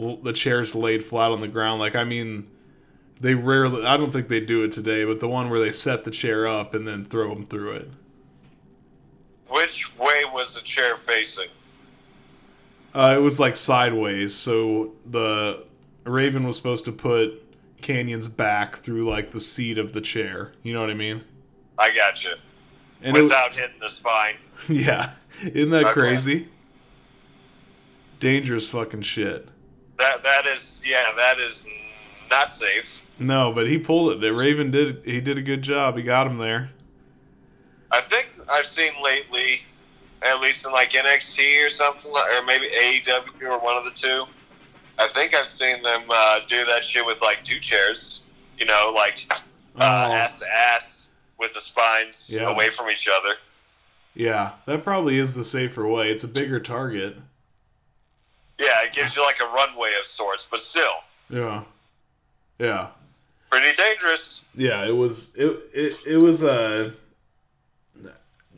[SPEAKER 3] l- the chair's laid flat on the ground. Like I mean, they rarely. I don't think they do it today, but the one where they set the chair up and then throw them through it.
[SPEAKER 2] Which way was the chair facing?
[SPEAKER 3] Uh, it was like sideways, so the Raven was supposed to put Kanyon's back through like the seat of the chair. You know what I mean?
[SPEAKER 2] I got you.
[SPEAKER 3] And it-
[SPEAKER 2] Without hitting the spine.
[SPEAKER 3] yeah, isn't that
[SPEAKER 2] Okay.
[SPEAKER 3] crazy? Dangerous fucking shit.
[SPEAKER 2] That that is yeah, that is not safe.
[SPEAKER 3] No, but he pulled it. The Raven did. He did a good job. He got him there.
[SPEAKER 2] I think I've seen lately, at least in like NXT or something, or maybe AEW or one of the two. I think I've seen them uh, do that shit with like two chairs. You know, like uh,
[SPEAKER 3] Oh.
[SPEAKER 2] ass to ass with the spines
[SPEAKER 3] Yeah.
[SPEAKER 2] away from each other.
[SPEAKER 3] Yeah, that probably is the safer way. It's a bigger target.
[SPEAKER 2] Yeah, it gives you like a runway of sorts, but still
[SPEAKER 3] Yeah, yeah.
[SPEAKER 2] pretty dangerous.
[SPEAKER 3] Yeah, it was it it, it was uh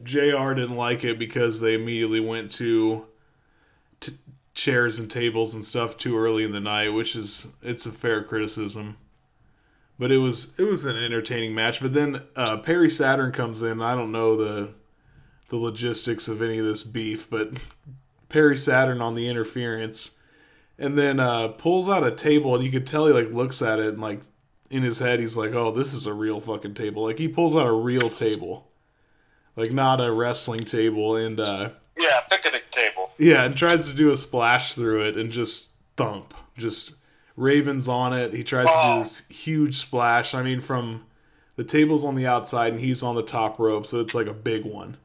[SPEAKER 3] JR didn't like it because they immediately went to chairs and tables and stuff too early in the night, which is it's a fair criticism. But it was it was an entertaining match. But then uh, Perry Saturn comes in. I don't know the the logistics of any of this beef, but Perry Saturn on the interference, and then uh, pulls out a table, and you could tell he like looks at it and like in his head he's like, "Oh, this is a real fucking table." Like he pulls out a real table, like not a wrestling table, and uh,
[SPEAKER 2] Yeah, picnic table.
[SPEAKER 3] Yeah, and tries to do a splash through it and just thump, just Ravens on it. He tries to
[SPEAKER 2] Oh.
[SPEAKER 3] do this huge splash. I mean, from the table's on the outside and he's on the top rope, so it's like a big one.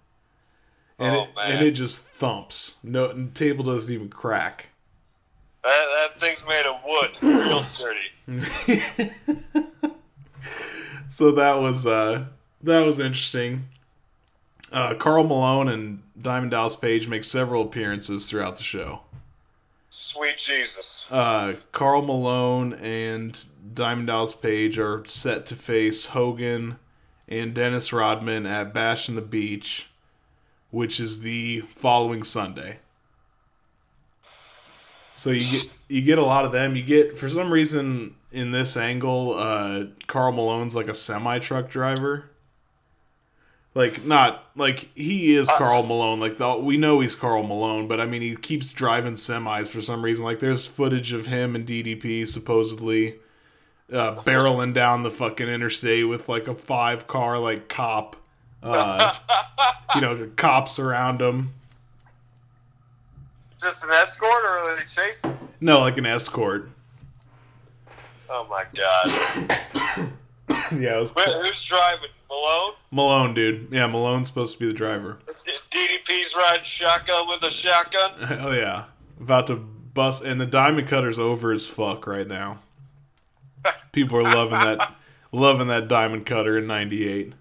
[SPEAKER 3] And
[SPEAKER 2] Oh,
[SPEAKER 3] it
[SPEAKER 2] man.
[SPEAKER 3] and it just thumps. No, and the table doesn't even crack.
[SPEAKER 2] That, that thing's made of wood, real sturdy.
[SPEAKER 3] so that was uh that was interesting. Uh, Karl Malone and Diamond Dallas Page make several appearances throughout the show.
[SPEAKER 2] Sweet Jesus.
[SPEAKER 3] Uh, Karl Malone and Diamond Dallas Page are set to face Hogan and Dennis Rodman at Bash in the Beach, which is the following Sunday. So you get you get a lot of them. You get for some reason in this angle, uh, Karl Malone's like a semi truck driver. Like not like he is Karl Malone. Like the, we know he's Karl Malone, but I mean he keeps driving semis for some reason. Like there's footage of him and DDP supposedly uh, barreling down the fucking interstate with like a five car like cop. Uh, you know, cops around him.
[SPEAKER 2] Just an escort or are they chasing?
[SPEAKER 3] No, like an escort.
[SPEAKER 2] Oh my god.
[SPEAKER 3] Yeah, it was
[SPEAKER 2] Wait, who's driving? Malone?
[SPEAKER 3] Malone, dude. Yeah, Malone's supposed to be the driver.
[SPEAKER 2] DDP's riding shotgun with a shotgun?
[SPEAKER 3] Oh yeah, about to bust, and the diamond cutter's over as fuck right now. People are loving that, loving that diamond cutter in '98.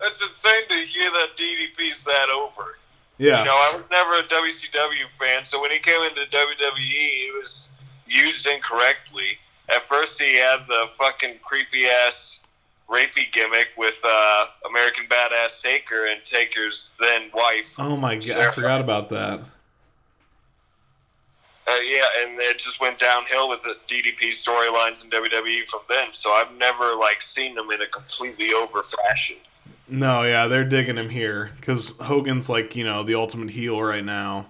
[SPEAKER 2] That's insane to hear that DDP's that over.
[SPEAKER 3] Yeah,
[SPEAKER 2] You know, I was never a WCW fan, so when he came into WWE, he was used incorrectly. At first, he had the fucking creepy ass rapey gimmick with uh, American Badass Taker and Taker's then wife.
[SPEAKER 3] Oh my god, I forgot about that.
[SPEAKER 2] Uh, yeah, and it just went downhill with the DDP storylines in WWE from then. So I've never like seen them in a completely over fashion.
[SPEAKER 3] No, yeah, they're digging him here because Hogan's like you know the ultimate heel right now,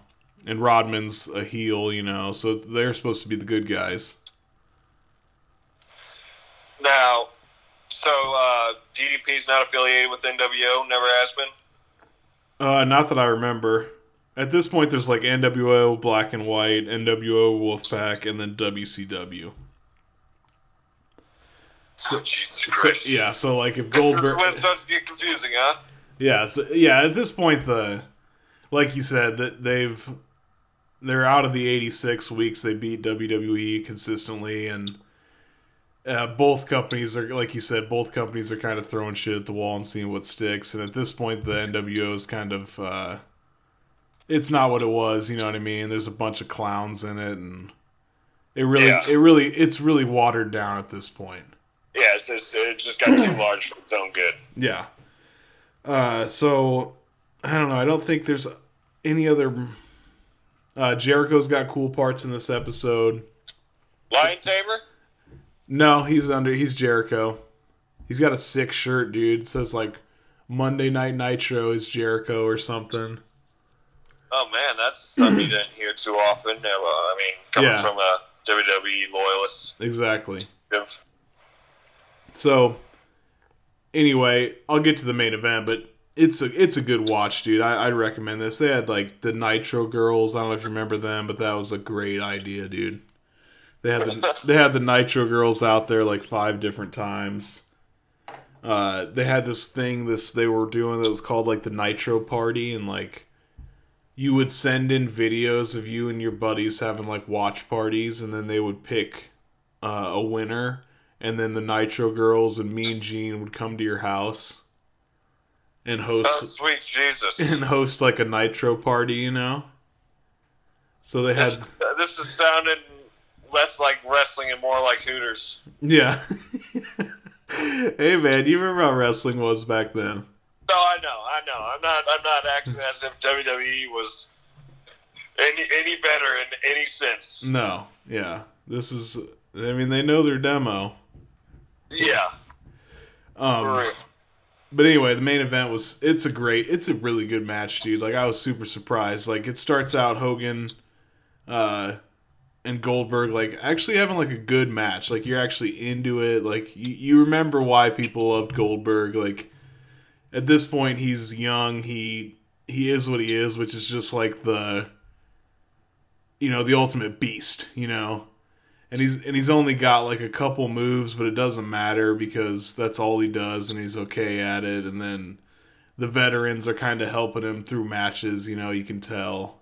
[SPEAKER 3] and Rodman's a heel, you know, so they're supposed to be the good guys.
[SPEAKER 2] Now, so uh, DDP's not affiliated with NWO, never has been.
[SPEAKER 3] Uh, not that I remember. At this point, there's like NWO Black and White, NWO Wolfpack, and then WCW.
[SPEAKER 2] oh, Jesus
[SPEAKER 3] So, yeah, so like if Goldberg,
[SPEAKER 2] when it starts to get confusing, huh?
[SPEAKER 3] yeah, so, yeah. At this point, the like you said that they've they're out of the 86 weeks they beat WWE consistently, and uh, both companies are like you said, both companies are kind of throwing shit at the wall and seeing what sticks. And at this point, the NWO is kind of uh, it's not what it was. You know what I mean? There's a bunch of clowns in it, and it really,
[SPEAKER 2] Yeah.
[SPEAKER 3] it really, it's really watered down at this point.
[SPEAKER 2] mess. It's, it just got too large for its own good.
[SPEAKER 3] Yeah. Uh, so I don't know. I don't think there's any other. Uh, Jericho's got cool parts in this episode.
[SPEAKER 2] Lion Tamer?
[SPEAKER 3] No, he's under. He's Jericho. He's got a sick shirt, dude. It says like Monday Night Nitro is Jericho or something.
[SPEAKER 2] Oh man, that's something you didn't hear too often. Uh, I mean, coming
[SPEAKER 3] Yeah.
[SPEAKER 2] from a WWE loyalist.
[SPEAKER 3] Exactly.
[SPEAKER 2] Yes.
[SPEAKER 3] So, anyway, I'll get to the main event, but it's a it's a good watch, dude. I, I'd recommend this. They had like the Nitro Girls. I don't know if you remember them, but that was a great idea, dude. They had the they had the Nitro Girls out there like five different times. Uh, they had this thing this they were doing that was called like the Nitro Party, and like you would send in videos of you and your buddies having like watch parties, and then they would pick uh, a winner, and then the Nitro Girls and Mean Gene would come to your house and host Oh,
[SPEAKER 2] sweet Jesus.
[SPEAKER 3] and host like a Nitro party, you know. So they had
[SPEAKER 2] this, uh, this is sounding less like wrestling and more like Hooters.
[SPEAKER 3] yeah. hey man, you remember how wrestling was back then?
[SPEAKER 2] No, I know, I know. I'm not. I'm not acting as if WWE was any any better in any sense.
[SPEAKER 3] No, yeah. This is. I mean, they know their demo.
[SPEAKER 2] Yeah,
[SPEAKER 3] Um. But anyway, the main event was it's a great it's a really good match, dude. Like I was super surprised. Like it starts out Hogan uh and Goldberg like actually having like a good match. Like you're actually into it. Like you, you remember why people loved Goldberg. Like at this point he's young, he he is what he is, which is just like the you know, the ultimate beast, you know and he's and he's only got like a couple moves, but it doesn't matter because that's all he does, and he's okay at it. And then the veterans are kind of helping him through matches. You know, you can tell.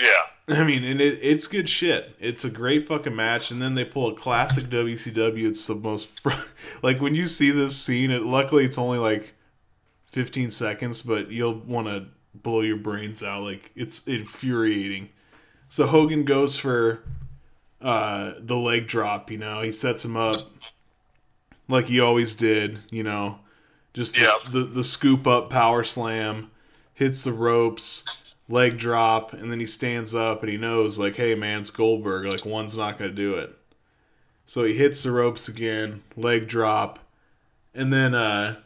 [SPEAKER 2] Yeah,
[SPEAKER 3] I mean, and it, it's good shit. It's a great fucking match, and then they pull a classic WCW. It's the most fr- like when you see this scene. It luckily it's only like fifteen seconds, but you'll want to blow your brains out. Like it's infuriating. So Hogan goes for uh, the leg drop. You know, he sets him up like he always did. You know, just the,
[SPEAKER 2] Yep.
[SPEAKER 3] the the scoop up power slam, hits the ropes, leg drop, and then he stands up and he knows like, hey man, it's Goldberg. Like one's not gonna do it. So he hits the ropes again, leg drop, and then uh,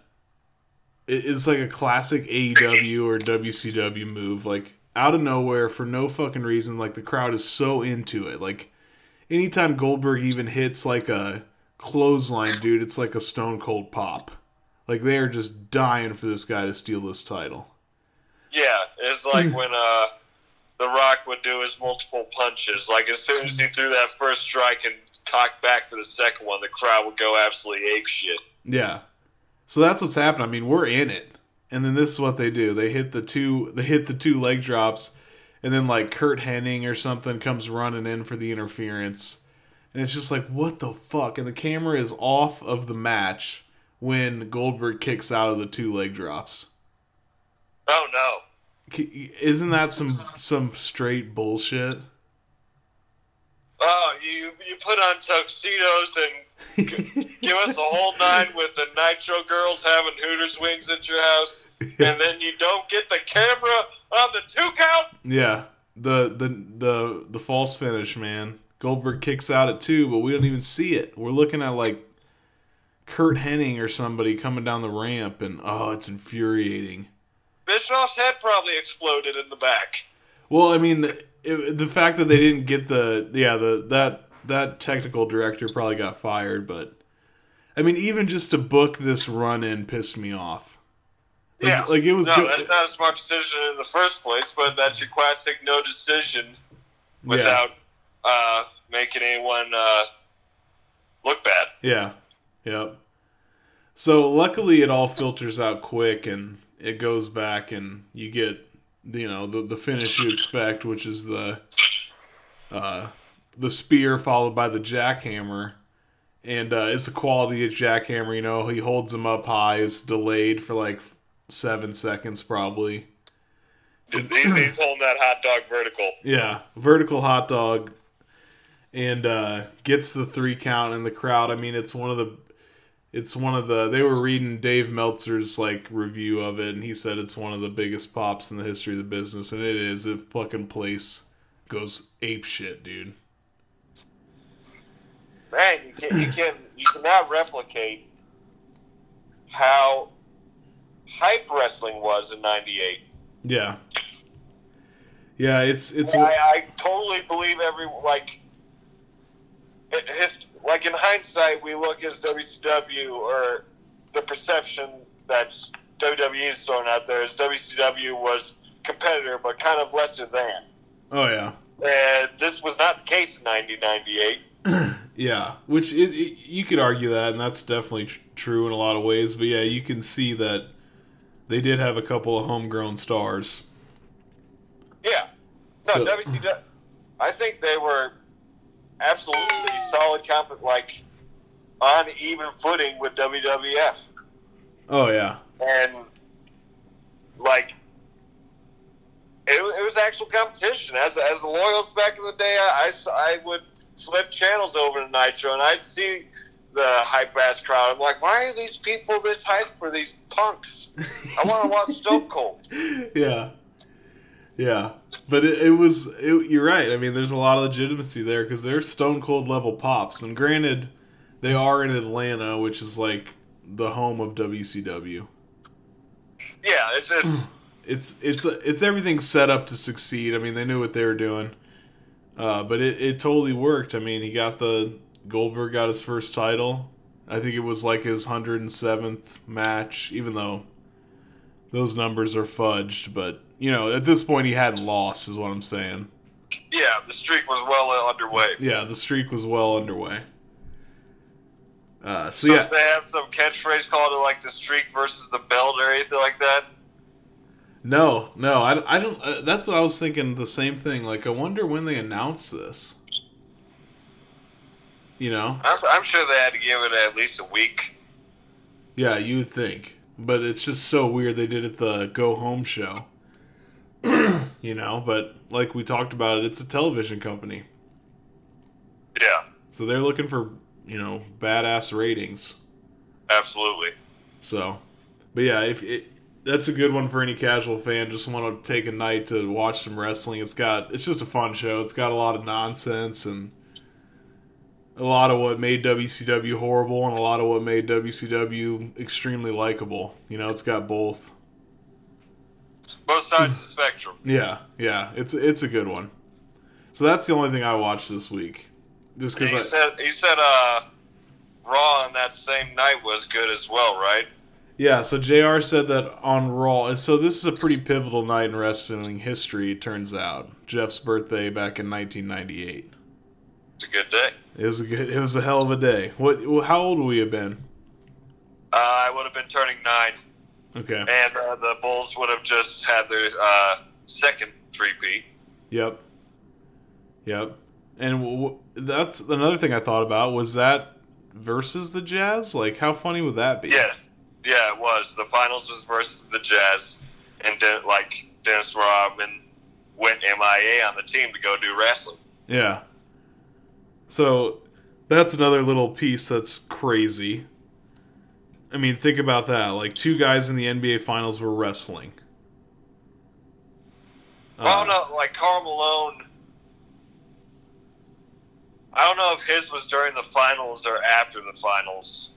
[SPEAKER 3] it- it's like a classic AEW or WCW move. Like out of nowhere for no fucking reason. Like the crowd is so into it. Like anytime Goldberg even hits like a clothesline, dude, it's like a stone cold pop. Like they are just dying for this guy to steal this title.
[SPEAKER 2] Yeah. It's like when uh, The Rock would do his multiple punches. Like as soon as he threw that first strike and cocked back for the second one, the crowd would go absolutely ape shit.
[SPEAKER 3] Yeah. So that's what's happening. I mean, we're in it. And then this is what they do. They hit the two they hit the two leg drops and then like Curt Hennig or something comes running in for the interference. And it's just like what the fuck? And the camera is off of the match when Goldberg kicks out of the two leg drops.
[SPEAKER 2] Oh no.
[SPEAKER 3] Isn't that some some straight bullshit?
[SPEAKER 2] Oh, you you put on tuxedos and give us a whole nine with the Nitro girls having Hooters wings at your house, and then you don't get the camera on the two count.
[SPEAKER 3] Yeah, the the the the false finish, man. Goldberg kicks out at two, but we don't even see it. We're looking at like Curt Hennig or somebody coming down the ramp, and oh, it's infuriating.
[SPEAKER 2] Bischoff's head probably exploded in the back.
[SPEAKER 3] Well, I mean, it, the fact that they didn't get the yeah the that that technical director probably got fired, but I mean, even just to book this run in pissed me off. Like,
[SPEAKER 2] Yeah,
[SPEAKER 3] like it was
[SPEAKER 2] no,
[SPEAKER 3] good-
[SPEAKER 2] that's not a smart decision in the first place, but that's your classic no decision without uh, making anyone uh, look bad.
[SPEAKER 3] Yeah. Yep. So luckily it all filters out quick and it goes back and you get you know the the finish you expect, which is the uh the spear followed by the jackhammer. And uh, it's a quality jackhammer, you know. He holds him up high. It's delayed for like seven seconds, probably.
[SPEAKER 2] He's, he's holding that hot dog vertical.
[SPEAKER 3] Yeah, vertical hot dog, and uh, gets the three count in the crowd. I mean, it's one of the it's one of the they were reading Dave Meltzer's like review of it, and he said it's one of the biggest pops in the history of the business, and it is. If fucking place goes ape shit, dude.
[SPEAKER 2] Man, you can you can you cannot replicate how hype wrestling was in '98.
[SPEAKER 3] Yeah. Yeah, it's it's.
[SPEAKER 2] I, I totally believe every like it- his like in hindsight we look as WCW or the perception that's WWE is throwing out there is WCW was competitor but kind of lesser than.
[SPEAKER 3] oh yeah.
[SPEAKER 2] And this was not the case in 1998.
[SPEAKER 3] Yeah, which it, it, you could argue that, and that's definitely tr- true in a lot of ways. But yeah, you can see that they did have a couple of homegrown stars.
[SPEAKER 2] Yeah. No,
[SPEAKER 3] So-
[SPEAKER 2] WCW. I think they were absolutely solid, comp- like on even footing with WWF,
[SPEAKER 3] Oh yeah,
[SPEAKER 2] and like it, it was actual competition. As as the loyals back in the day, I I would flip channels over to Nitro, and I'd see the hype ass crowd. I'm like, why are these people this hyped for these punks? I want to watch Stone Cold.
[SPEAKER 3] yeah, yeah. But it, it was it, you're right. I mean, there's a lot of legitimacy there because they're Stone Cold level pops, and granted, they are in Atlanta, which is like the home of WCW.
[SPEAKER 2] Yeah, it's just.
[SPEAKER 3] it's it's it's everything set up to succeed. I mean, they knew what they were doing, uh, but it, it totally worked. I mean, he got the Goldberg got his first title. I think it was like his hundred and seventh match, even though those numbers are fudged. But you know, at this point, he hadn't lost, is what I'm saying.
[SPEAKER 2] Yeah, the streak was well underway.
[SPEAKER 3] Yeah, the streak was well underway. Uh, so
[SPEAKER 2] So
[SPEAKER 3] yeah,
[SPEAKER 2] they have some catchphrase called it like the streak versus the belt or anything like that.
[SPEAKER 3] no, no, I, I don't. Uh, that's what I was thinking. The same thing. Like, I wonder when they announced this. You know,
[SPEAKER 2] I'm, I'm sure they had to give it at least a week.
[SPEAKER 3] Yeah, you would think. But it's just so weird they did it the go home show. you know, but like we talked about it, it's a television company.
[SPEAKER 2] Yeah,
[SPEAKER 3] So they're looking for, you know, badass ratings.
[SPEAKER 2] absolutely.
[SPEAKER 3] So, but yeah, if it, that's a good one for any casual fan just want to take a night to watch some wrestling. It's got it's just a fun show. It's got a lot of nonsense and a lot of what made WCW horrible and a lot of what made WCW extremely likable. You know, it's got both.
[SPEAKER 2] Both sides of the spectrum.
[SPEAKER 3] Yeah, yeah, it's it's a good one. So that's the only thing I watched this week, just
[SPEAKER 2] He
[SPEAKER 3] because I
[SPEAKER 2] said he said uh, Raw on that same night was good as well, right?
[SPEAKER 3] yeah. So Jr. said that on Raw. So this is a pretty pivotal night in wrestling history. It turns out Jeff's birthday back in 1998.
[SPEAKER 2] It's a good day.
[SPEAKER 3] It was a good. It was a hell of a day. What? How old would we have been?
[SPEAKER 2] Uh, I would have been turning nine,
[SPEAKER 3] Okay.
[SPEAKER 2] and uh, the Bulls would have just had their uh, second three-peat.
[SPEAKER 3] Yep. Yep. And w- w- that's another thing I thought about was that versus the Jazz. Like, how funny would that be?
[SPEAKER 2] Yeah, yeah, it was. The finals was versus the Jazz, and Den- like Dennis Rodman went MIA on the team to go do wrestling.
[SPEAKER 3] Yeah. So that's another little piece that's crazy. I mean, think about that. Like two guys in the NBA finals were wrestling.
[SPEAKER 2] well,
[SPEAKER 3] Uh,
[SPEAKER 2] no, like Karl Malone. I don't know if his was during the finals or after the finals,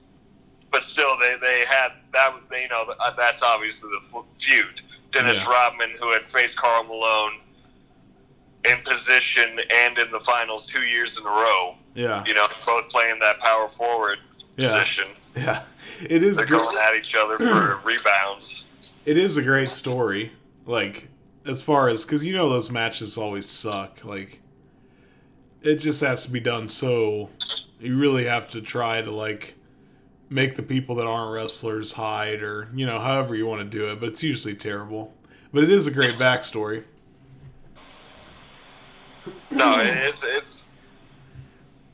[SPEAKER 2] but still, they, they had that. They, you know, uh, that's obviously the feud. Dennis
[SPEAKER 3] Yeah.
[SPEAKER 2] Rodman, who had faced Karl Malone in position and in the finals two years in a row.
[SPEAKER 3] Yeah.
[SPEAKER 2] You know, both playing that power forward
[SPEAKER 3] Yeah.
[SPEAKER 2] position.
[SPEAKER 3] Yeah. It is
[SPEAKER 2] They're
[SPEAKER 3] great.
[SPEAKER 2] going at each other for rebounds.
[SPEAKER 3] It is a great story. Like as far as cuz you know those matches always suck. Like it just has to be done so you really have to try to like make the people that aren't wrestlers hide or you know however you want to do it but it's usually terrible but it is a great backstory
[SPEAKER 2] No, it's it's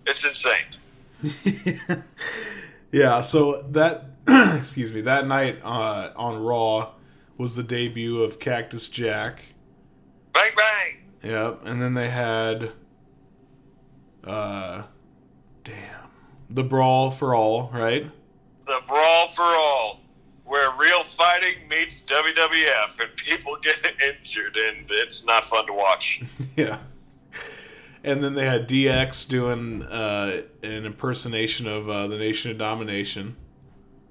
[SPEAKER 2] it's insane.
[SPEAKER 3] yeah so that excuse me that night uh, on raw was the debut of cactus jack
[SPEAKER 2] Bang bang.
[SPEAKER 3] Yep, and then they had uh damn. The Brawl for All, right?
[SPEAKER 2] the Brawl for All, where real fighting meets WWF, and people get injured, and it's not fun to watch.
[SPEAKER 3] yeah. And then they had DX doing uh, an impersonation of uh, the Nation of Domination.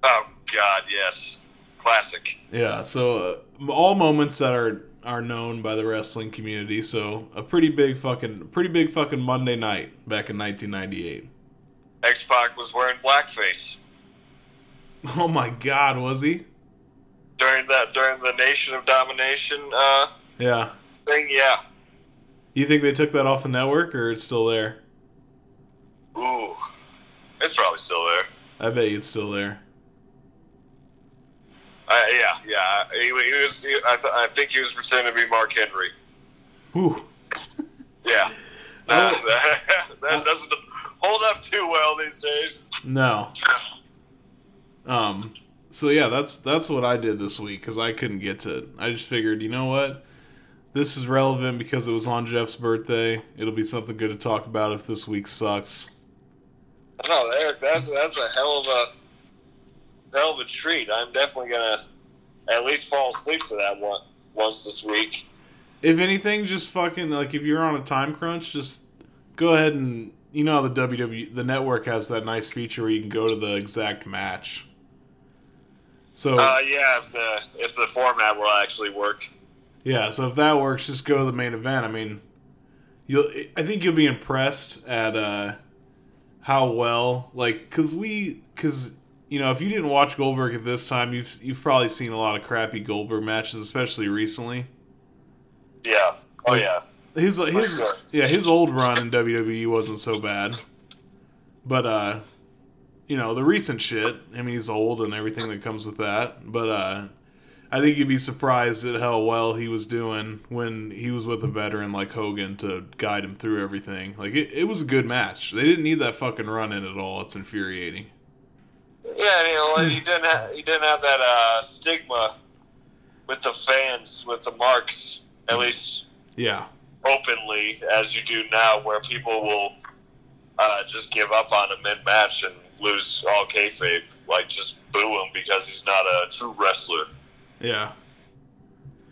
[SPEAKER 2] Oh God, yes, classic.
[SPEAKER 3] Yeah, so uh, all moments that are are known by the wrestling community. So a pretty big fucking pretty big fucking Monday night back in 1998.
[SPEAKER 2] X Pac was wearing blackface
[SPEAKER 3] Oh my God, was he?
[SPEAKER 2] during that during the Nation of Domination uh,
[SPEAKER 3] Yeah.
[SPEAKER 2] thing. Yeah.
[SPEAKER 3] You think they took that off the network or it's still there?
[SPEAKER 2] Ooh, it's probably still there.
[SPEAKER 3] I bet you it's still there.
[SPEAKER 2] Uh, yeah, yeah. He, he was. He, I, th- I think he was pretending to be Mark Henry.
[SPEAKER 3] Whew.
[SPEAKER 2] Yeah. Uh, that, that doesn't hold up too well these days.
[SPEAKER 3] No. Um. So yeah, that's that's what I did this week because I couldn't get to it. I just figured, you know what, this is relevant because it was on Jeff's birthday. It'll be something good to talk about if this week sucks.
[SPEAKER 2] No, Eric, that's that's a hell of a hell of a treat. I'm definitely gonna at least fall asleep to that one once this week.
[SPEAKER 3] If anything, just fucking like if you're on a time crunch, just go ahead and you know how the WWE the network has that nice feature where you can go to the exact match. So
[SPEAKER 2] Uh, yeah, if the if the format will actually work.
[SPEAKER 3] Yeah, so if that works, just go to the main event. I mean, you'll. I think you'll be impressed at uh, how well, like, cause we, cause you know, if you didn't watch Goldberg at this time, you've you've probably seen a lot of crappy Goldberg matches, especially recently.
[SPEAKER 2] Yeah. Oh yeah.
[SPEAKER 3] His his
[SPEAKER 2] sure.
[SPEAKER 3] yeah his old run in WWE wasn't so bad, but uh, you know the recent shit. I mean, he's old and everything that comes with that. But uh, I think you'd be surprised at how well he was doing when he was with a veteran like Hogan to guide him through everything. Like it, it was a good match. They didn't need that fucking run in at all. It's infuriating.
[SPEAKER 2] Yeah, you know, he didn't have, he didn't have that uh, stigma with the fans, with the marks, at least
[SPEAKER 3] Yeah,
[SPEAKER 2] openly as you do now, where people will uh, just give up on him mid match and lose all kayfabe, like just boo him because he's not a true wrestler.
[SPEAKER 3] Yeah,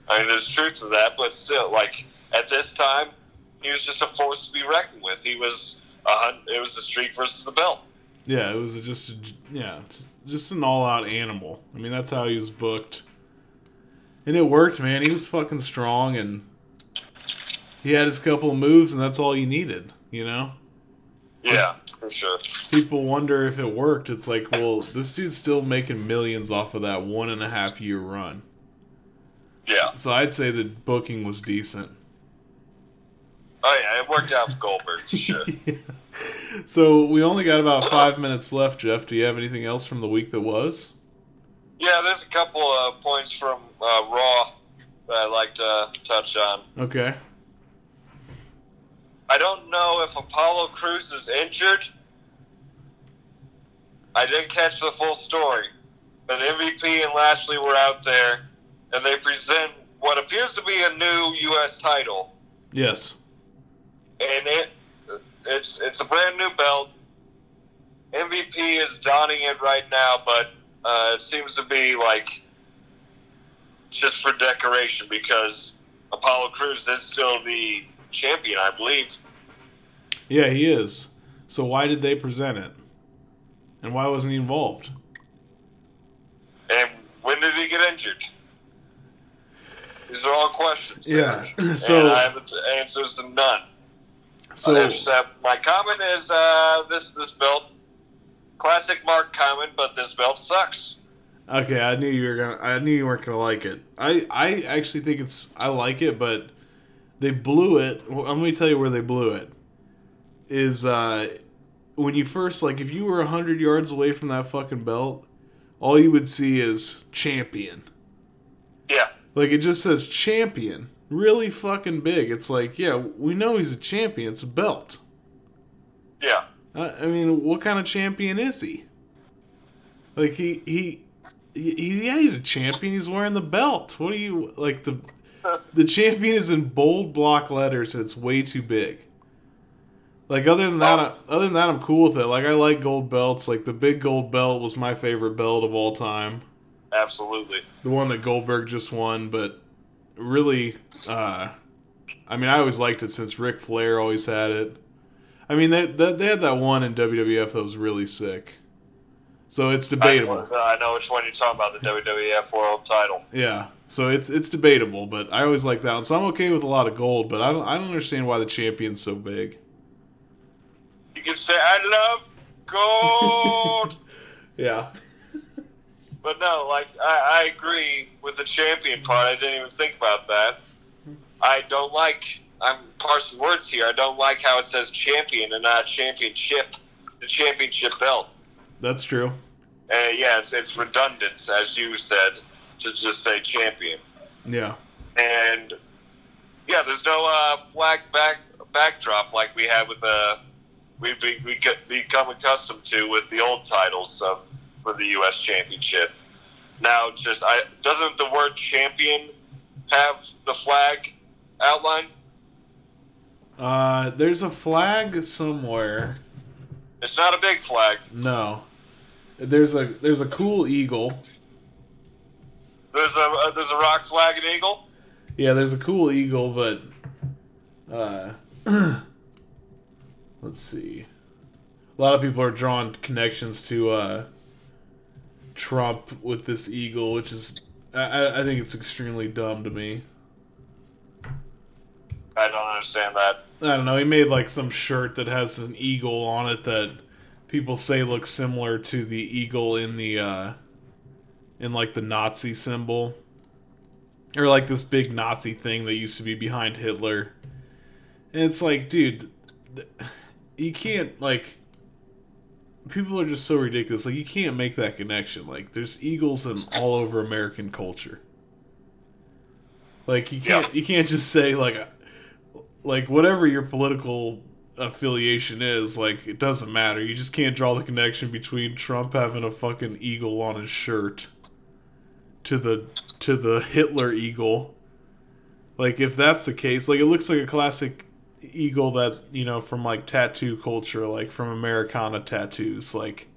[SPEAKER 2] I mean, there's truth to that, but still, like at this time, he was just a force to be reckoned with. He was a it was the streak versus the belt.
[SPEAKER 3] yeah. It was just a, yeah, it's just an all out animal. I mean, that's how he was booked, and it worked, man. He was fucking strong and. He had his couple of moves, and that's all you needed, you know?
[SPEAKER 2] Yeah, for sure.
[SPEAKER 3] people wonder if it worked. It's like, well, this dude's still making millions off of that one and a half year run.
[SPEAKER 2] Yeah.
[SPEAKER 3] So I'd say the booking was decent.
[SPEAKER 2] Oh yeah, it worked out for Goldberg for sure.
[SPEAKER 3] So we only got about five minutes left, Jeff. Do you have anything else from the week that was?
[SPEAKER 2] Yeah, there's a couple of points from uh, Raw that I'd like to touch on.
[SPEAKER 3] Okay.
[SPEAKER 2] I don't know if Apollo Crews is injured. I didn't catch the full story, but MVP and Lashley were out there, and they present what appears to be a new U.S. title,
[SPEAKER 3] Yes.
[SPEAKER 2] and it it's it's a brand new belt. MVP is donning it right now, but uh, it seems to be like just for decoration because Apollo Crews is still the champion, I believe.
[SPEAKER 3] Yeah, he is. So why did they present it? And why wasn't he involved?
[SPEAKER 2] And when did he get injured? These are all questions.
[SPEAKER 3] Yeah, so-
[SPEAKER 2] and I have the answers to none.
[SPEAKER 3] So
[SPEAKER 2] Except my comment is uh, this this belt, classic Mark comment, but this belt sucks.
[SPEAKER 3] Okay, I knew you were gonna. I knew you weren't gonna like it. I I actually think it's. I like it, but they blew it. Well, I'm gonna tell you where they blew it. Is uh, when you first like if you were hundred yards away from that fucking belt, all you would see is champion.
[SPEAKER 2] Yeah,
[SPEAKER 3] Like it just says champion, really fucking big. It's like yeah, we know he's a champion. It's a belt.
[SPEAKER 2] yeah.
[SPEAKER 3] I, I mean, what kind of champion is he? Like he, he he- yeah, he's a champion. He's wearing the belt. What do you like the the champion is in bold block letters. and It's way too big. Like other than that, other than that, I'm cool with it. Like I like gold belts. Like the big gold belt was my favorite belt of all time.
[SPEAKER 2] Absolutely.
[SPEAKER 3] The one that Goldberg just won, but really, uh, I mean, I always liked it since Ric Flair always had it. I mean, they they, they had that one in WWF that was really sick. So it's debatable.
[SPEAKER 2] I, I know which one you're talking about, the WWF World Title.
[SPEAKER 3] Yeah. So it's it's debatable, but I always like that one. So I'm okay with a lot of gold, but I don't I don't understand why the champion's so big.
[SPEAKER 2] You can say I love gold.
[SPEAKER 3] Yeah.
[SPEAKER 2] But no, like I, I agree with the champion part. I didn't even think about that. I don't like. I'm parsing words here. I don't like how it says champion and not championship. The championship belt.
[SPEAKER 3] That's true.
[SPEAKER 2] Uh, yeah, it's, it's redundant, as you said, to just say champion.
[SPEAKER 3] Yeah.
[SPEAKER 2] And yeah, there's no uh, flag back backdrop like we had with uh, we be, we get, become accustomed to with the old titles of for the U.S. Championship. Now, just I doesn't the word champion have the flag outline?
[SPEAKER 3] Uh, there's a flag somewhere.
[SPEAKER 2] It's not a big flag.
[SPEAKER 3] No. There's a there's a cool eagle.
[SPEAKER 2] There's a uh, there's a rock flag and eagle.
[SPEAKER 3] Yeah, there's a cool eagle, but uh, let's see. A lot of people are drawing connections to uh, Trump with this eagle, which is I, I think it's extremely dumb to me.
[SPEAKER 2] I don't understand that.
[SPEAKER 3] I don't know. He made like some shirt that has an eagle on it that people say looks similar to the eagle in the uh in like the Nazi symbol. Or like this big Nazi thing that used to be behind Hitler. And it's like, dude, you can't like people are just so ridiculous. Like you can't make that connection. Like there's eagles in all over American culture. Like you can't
[SPEAKER 2] Yeah.
[SPEAKER 3] you can't just say like like whatever your political affiliation is, like it doesn't matter. You just can't draw the connection between Trump having a fucking eagle on his shirt to the to the Hitler eagle. Like if that's the case, like it looks like a classic eagle that, you know, from like tattoo culture, like from Americana tattoos. Like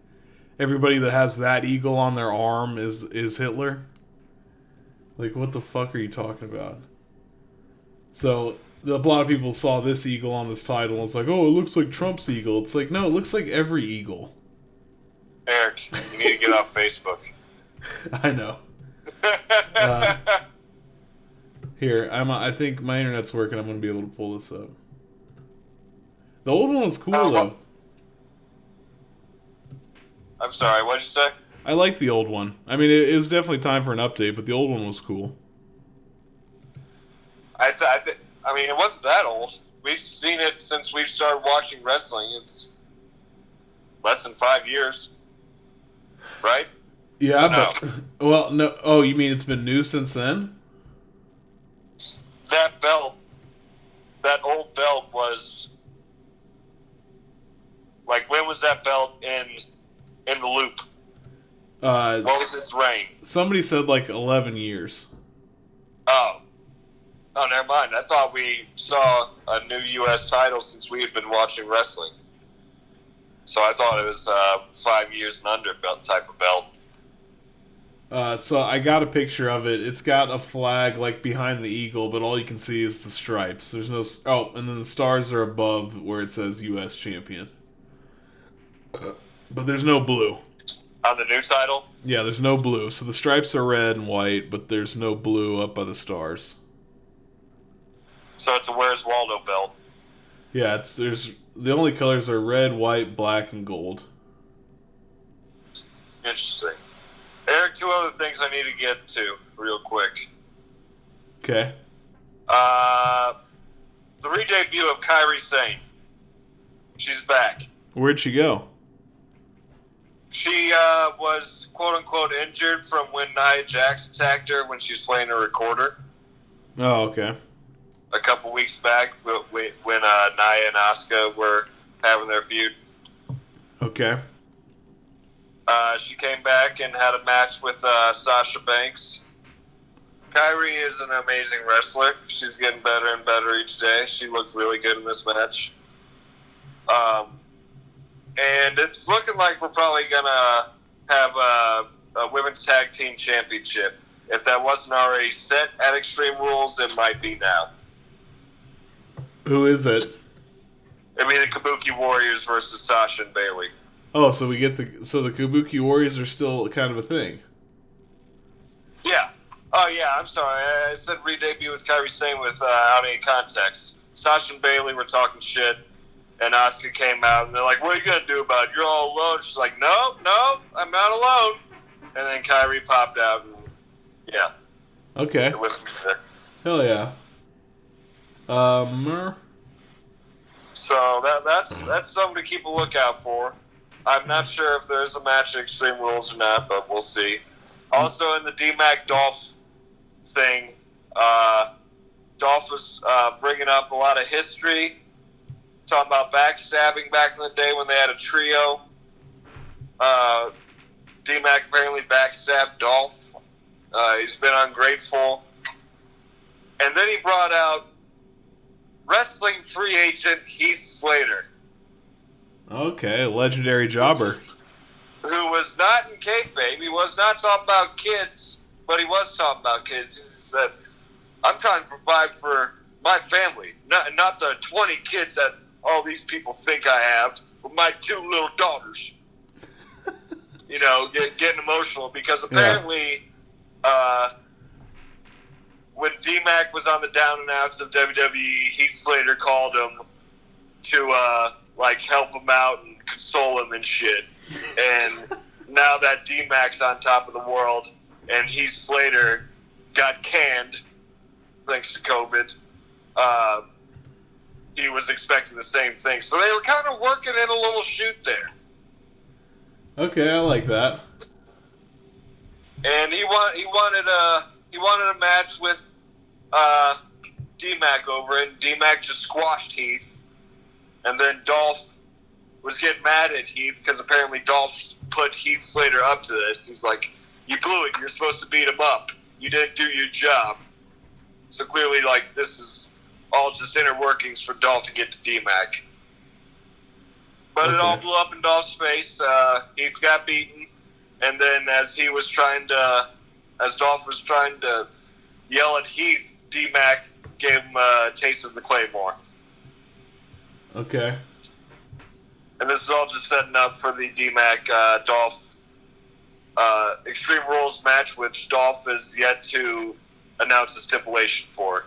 [SPEAKER 3] everybody that has that eagle on their arm is is Hitler. Like what the fuck are you talking about? So a lot of people saw this eagle on this title and was like, "Oh, it looks like Trump's eagle." It's like, no, it looks like every eagle.
[SPEAKER 2] Eric, you need to get off Facebook.
[SPEAKER 3] I know. Uh, Here, I'm. I think my internet's working. I'm gonna be able to pull this up. The old one was cool
[SPEAKER 2] Oh,
[SPEAKER 3] though.
[SPEAKER 2] I'm sorry. What'd you say?
[SPEAKER 3] I like the old one. I mean, it, it was definitely time for an update, but the old one was cool.
[SPEAKER 2] I th- I, th- I mean, it wasn't that old. We've seen it since we've started watching wrestling. It's less than five years, right?
[SPEAKER 3] Yeah,
[SPEAKER 2] No.
[SPEAKER 3] but well, no. Oh, you mean it's been new since then?
[SPEAKER 2] That belt, that old belt was like when was that belt in in the loop?
[SPEAKER 3] Uh,
[SPEAKER 2] What was its reign?
[SPEAKER 3] somebody said like 11 years.
[SPEAKER 2] Oh, oh, never mind. I thought we saw a new U.S. title since we had been watching wrestling. So I thought it was uh, five years and under belt type of belt.
[SPEAKER 3] Uh, so I got a picture of it. It's got a flag like behind the eagle, but all you can see is the stripes. There's no oh, and then the stars are above where it says U.S. champion. But there's no blue.
[SPEAKER 2] On the new title,
[SPEAKER 3] Yeah, there's no blue. So the stripes are red and white, but there's no blue up by the stars.
[SPEAKER 2] so it's a Where's Waldo belt.
[SPEAKER 3] Yeah, it's there's the only colors are red, white, black, and gold.
[SPEAKER 2] Interesting. Eric, two other things I need to get to real quick.
[SPEAKER 3] Okay.
[SPEAKER 2] Uh, the re-debut of Kairi Sane. She's back.
[SPEAKER 3] Where'd she go?
[SPEAKER 2] She uh, was quote unquote injured from when Nia Jax attacked her when she was playing a recorder
[SPEAKER 3] Oh, okay.
[SPEAKER 2] a couple weeks back wh- wh- when uh, Nia and Asuka were having their feud.
[SPEAKER 3] Okay.
[SPEAKER 2] Uh, she came back and had a match with uh, Sasha Banks. Kairi is an amazing wrestler. She's getting better and better each day. She looks really good in this match. Um, and it's looking like we're probably gonna have a, a women's tag team championship. If that wasn't already set at Extreme Rules, it might be now.
[SPEAKER 3] Who is it?
[SPEAKER 2] I mean, the Kabuki Warriors versus Sasha and Bayley.
[SPEAKER 3] Oh, so we get the so the Kabuki Warriors are still kind of a thing.
[SPEAKER 2] Yeah. Oh yeah. I'm sorry. I said re-debut with Kairi Sane with uh, out of any context. Sasha and Bayley were talking shit, and Asuka came out and they're like, "What are you gonna do about it? You're all alone." She's like, "No, no, I'm not alone." And then Kyrie popped out, and yeah,
[SPEAKER 3] Okay. Hell yeah. Um.
[SPEAKER 2] So that that's that's something to keep a lookout for. I'm not sure if there's a match at Extreme Rules or not, but we'll see. Also, in the DMAC Dolph thing, uh, Dolph was uh, bringing up a lot of history, talking about backstabbing back in the day when they had a trio. Uh, DMAC apparently backstabbed Dolph. Uh, he's been ungrateful. And then he brought out wrestling free agent Heath Slater,
[SPEAKER 3] Okay, legendary jobber.
[SPEAKER 2] who was not in kayfabe. He was not talking about kids, but he was talking about kids. He said, "I'm trying to provide for my family, not not the 20 kids that all these people think I have, but my two little daughters." you know, get, getting emotional because apparently, uh, when D-Mac was on the down and outs of WWE, Heath Slater called him to uh, like help him out and console him and shit. And now that D-Mac's on top of the world and Heath Slater got canned thanks to COVID, uh, he was expecting the same thing. So they were kind of working in a little shoot there.
[SPEAKER 3] Okay, I like that.
[SPEAKER 2] and he want he wanted a he wanted a match with uh, D-Mac over it. and D-Mac just squashed Heath, and then Dolph was getting mad at Heath because apparently Dolph put Heath Slater up to this. He's like, "You blew it. You're supposed to beat him up. You didn't do your job." So clearly, like this is all just inner workings for Dolph to get to D-Mac. But it all blew up in Dolph's face. Uh, Heath got beaten, and then as he was trying to, as Dolph was trying to yell at Heath, D Mac gave him a taste of the Claymore.
[SPEAKER 3] Okay.
[SPEAKER 2] And this is all just setting up for the D Mac uh, Dolph uh, Extreme Rules match, which Dolph is yet to announce a stipulation for.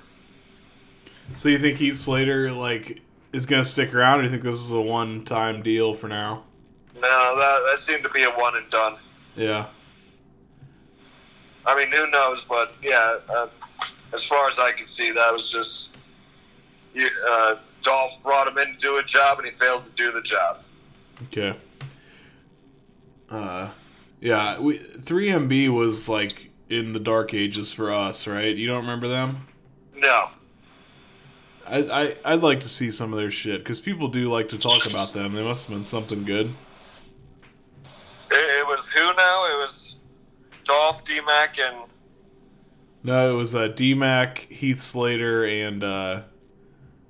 [SPEAKER 3] So you think Heath Slater like is gonna stick around, or you think this is a one-time deal for now?
[SPEAKER 2] No, that, that seemed to be a one and done.
[SPEAKER 3] Yeah.
[SPEAKER 2] I mean, who knows? But yeah, uh, as far as I can see, that was just you, uh, Dolph brought him in to do a job, and he failed to do the job.
[SPEAKER 3] Okay. Uh, yeah. We 3MB was like in the dark ages for us, right? You don't remember them?
[SPEAKER 2] No,
[SPEAKER 3] I, I I'd like to see some of their shit because people do like to talk about them. They must have been something good.
[SPEAKER 2] it, it was who now? It was Dolph, D Mac, and
[SPEAKER 3] No, it was uh, D-Mac, Heath Slater, and uh,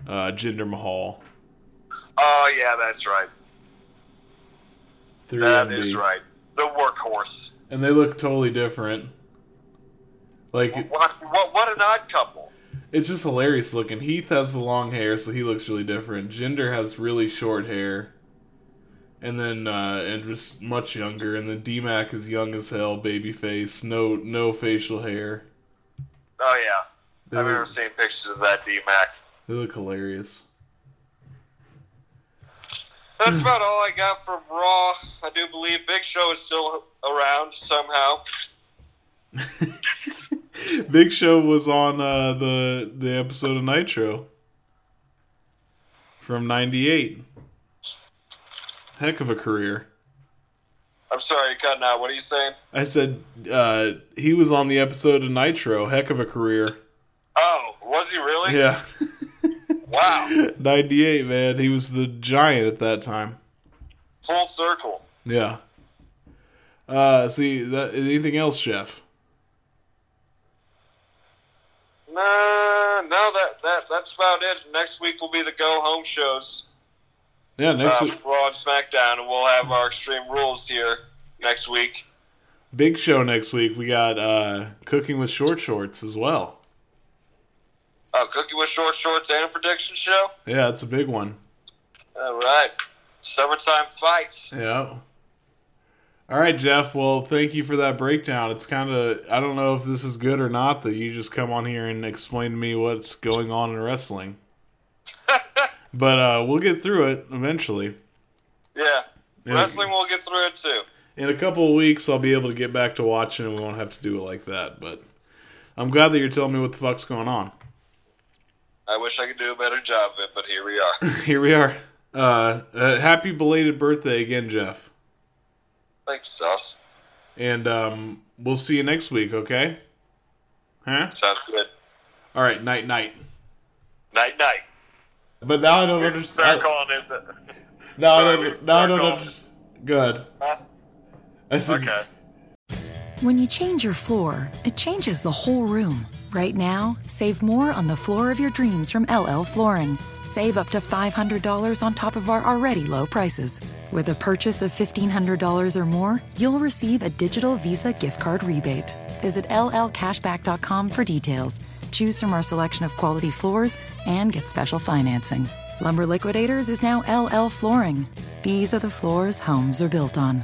[SPEAKER 3] uh, Jinder Mahal.
[SPEAKER 2] oh yeah, that's right.
[SPEAKER 3] 3MB.
[SPEAKER 2] That is right. The workhorse.
[SPEAKER 3] And they look totally different. Like
[SPEAKER 2] What, what, what an odd couple.
[SPEAKER 3] it's just hilarious looking. Heath has the long hair, so he looks really different. Jinder has really short hair, and then uh, and just much younger. And then D-Mac is young as hell, baby face, no no facial hair.
[SPEAKER 2] Oh yeah, I've never seen pictures of that D Mac.
[SPEAKER 3] They look hilarious.
[SPEAKER 2] That's about all I got from Raw. I do believe Big Show is still around somehow.
[SPEAKER 3] Big Show was on uh, the the episode of Nitro from '98. Heck of a career.
[SPEAKER 2] I'm sorry, cutting out. What are you saying?
[SPEAKER 3] I said uh, he was on the episode of Nitro. Heck of a career.
[SPEAKER 2] Oh, was he really?
[SPEAKER 3] Yeah.
[SPEAKER 2] Wow.
[SPEAKER 3] 98, man. He was the giant at that time.
[SPEAKER 2] Full circle.
[SPEAKER 3] Yeah. Uh, see, that, anything else, Jeff?
[SPEAKER 2] Nah, no, that, that that's about it. Next week will be the go home shows.
[SPEAKER 3] Yeah, next
[SPEAKER 2] uh,
[SPEAKER 3] week,
[SPEAKER 2] Raw and SmackDown, and we'll have our Extreme Rules here next week.
[SPEAKER 3] big show next week. We got uh, cooking with short shorts as well.
[SPEAKER 2] Oh, Cookie with Short Shorts and a prediction show.
[SPEAKER 3] Yeah, it's a big one.
[SPEAKER 2] All right, summertime fights.
[SPEAKER 3] Yeah. All right, Jeff. Well, thank you for that breakdown. It's kind of I don't know if this is good or not that you just come on here and explain to me what's going on in wrestling. but uh, we'll get through it eventually.
[SPEAKER 2] Yeah,
[SPEAKER 3] Yeah.
[SPEAKER 2] wrestling will get through it too.
[SPEAKER 3] In a couple of weeks, I'll be able to get back to watching, and we won't have to do it like that. But I'm glad that you're telling me what the fuck's going on.
[SPEAKER 2] I wish I could do a better job of it, but here we are.
[SPEAKER 3] Here we are. Uh, uh, happy belated birthday again, Jeff.
[SPEAKER 2] Thanks, Sauce.
[SPEAKER 3] And um, we'll see you next week. Okay? Huh?
[SPEAKER 2] Sounds good.
[SPEAKER 3] All right. Night, night.
[SPEAKER 2] Night, night.
[SPEAKER 3] But now I don't
[SPEAKER 2] Start
[SPEAKER 3] understand.
[SPEAKER 2] calling in. The-
[SPEAKER 3] No, I don't. No, I don't understand. Good.
[SPEAKER 2] Huh?
[SPEAKER 3] I said,
[SPEAKER 2] Okay.
[SPEAKER 5] When you change your floor, it changes the whole room. Right now, save more on the floor of your dreams from LL Flooring. Save up to $500 on top of our already low prices. With a purchase of $1,500 or more, you'll receive a digital Visa gift card rebate. Visit llcashback.com for details. Choose from our selection of quality floors and get special financing. Lumber Liquidators is now LL Flooring. These are the floors homes are built on.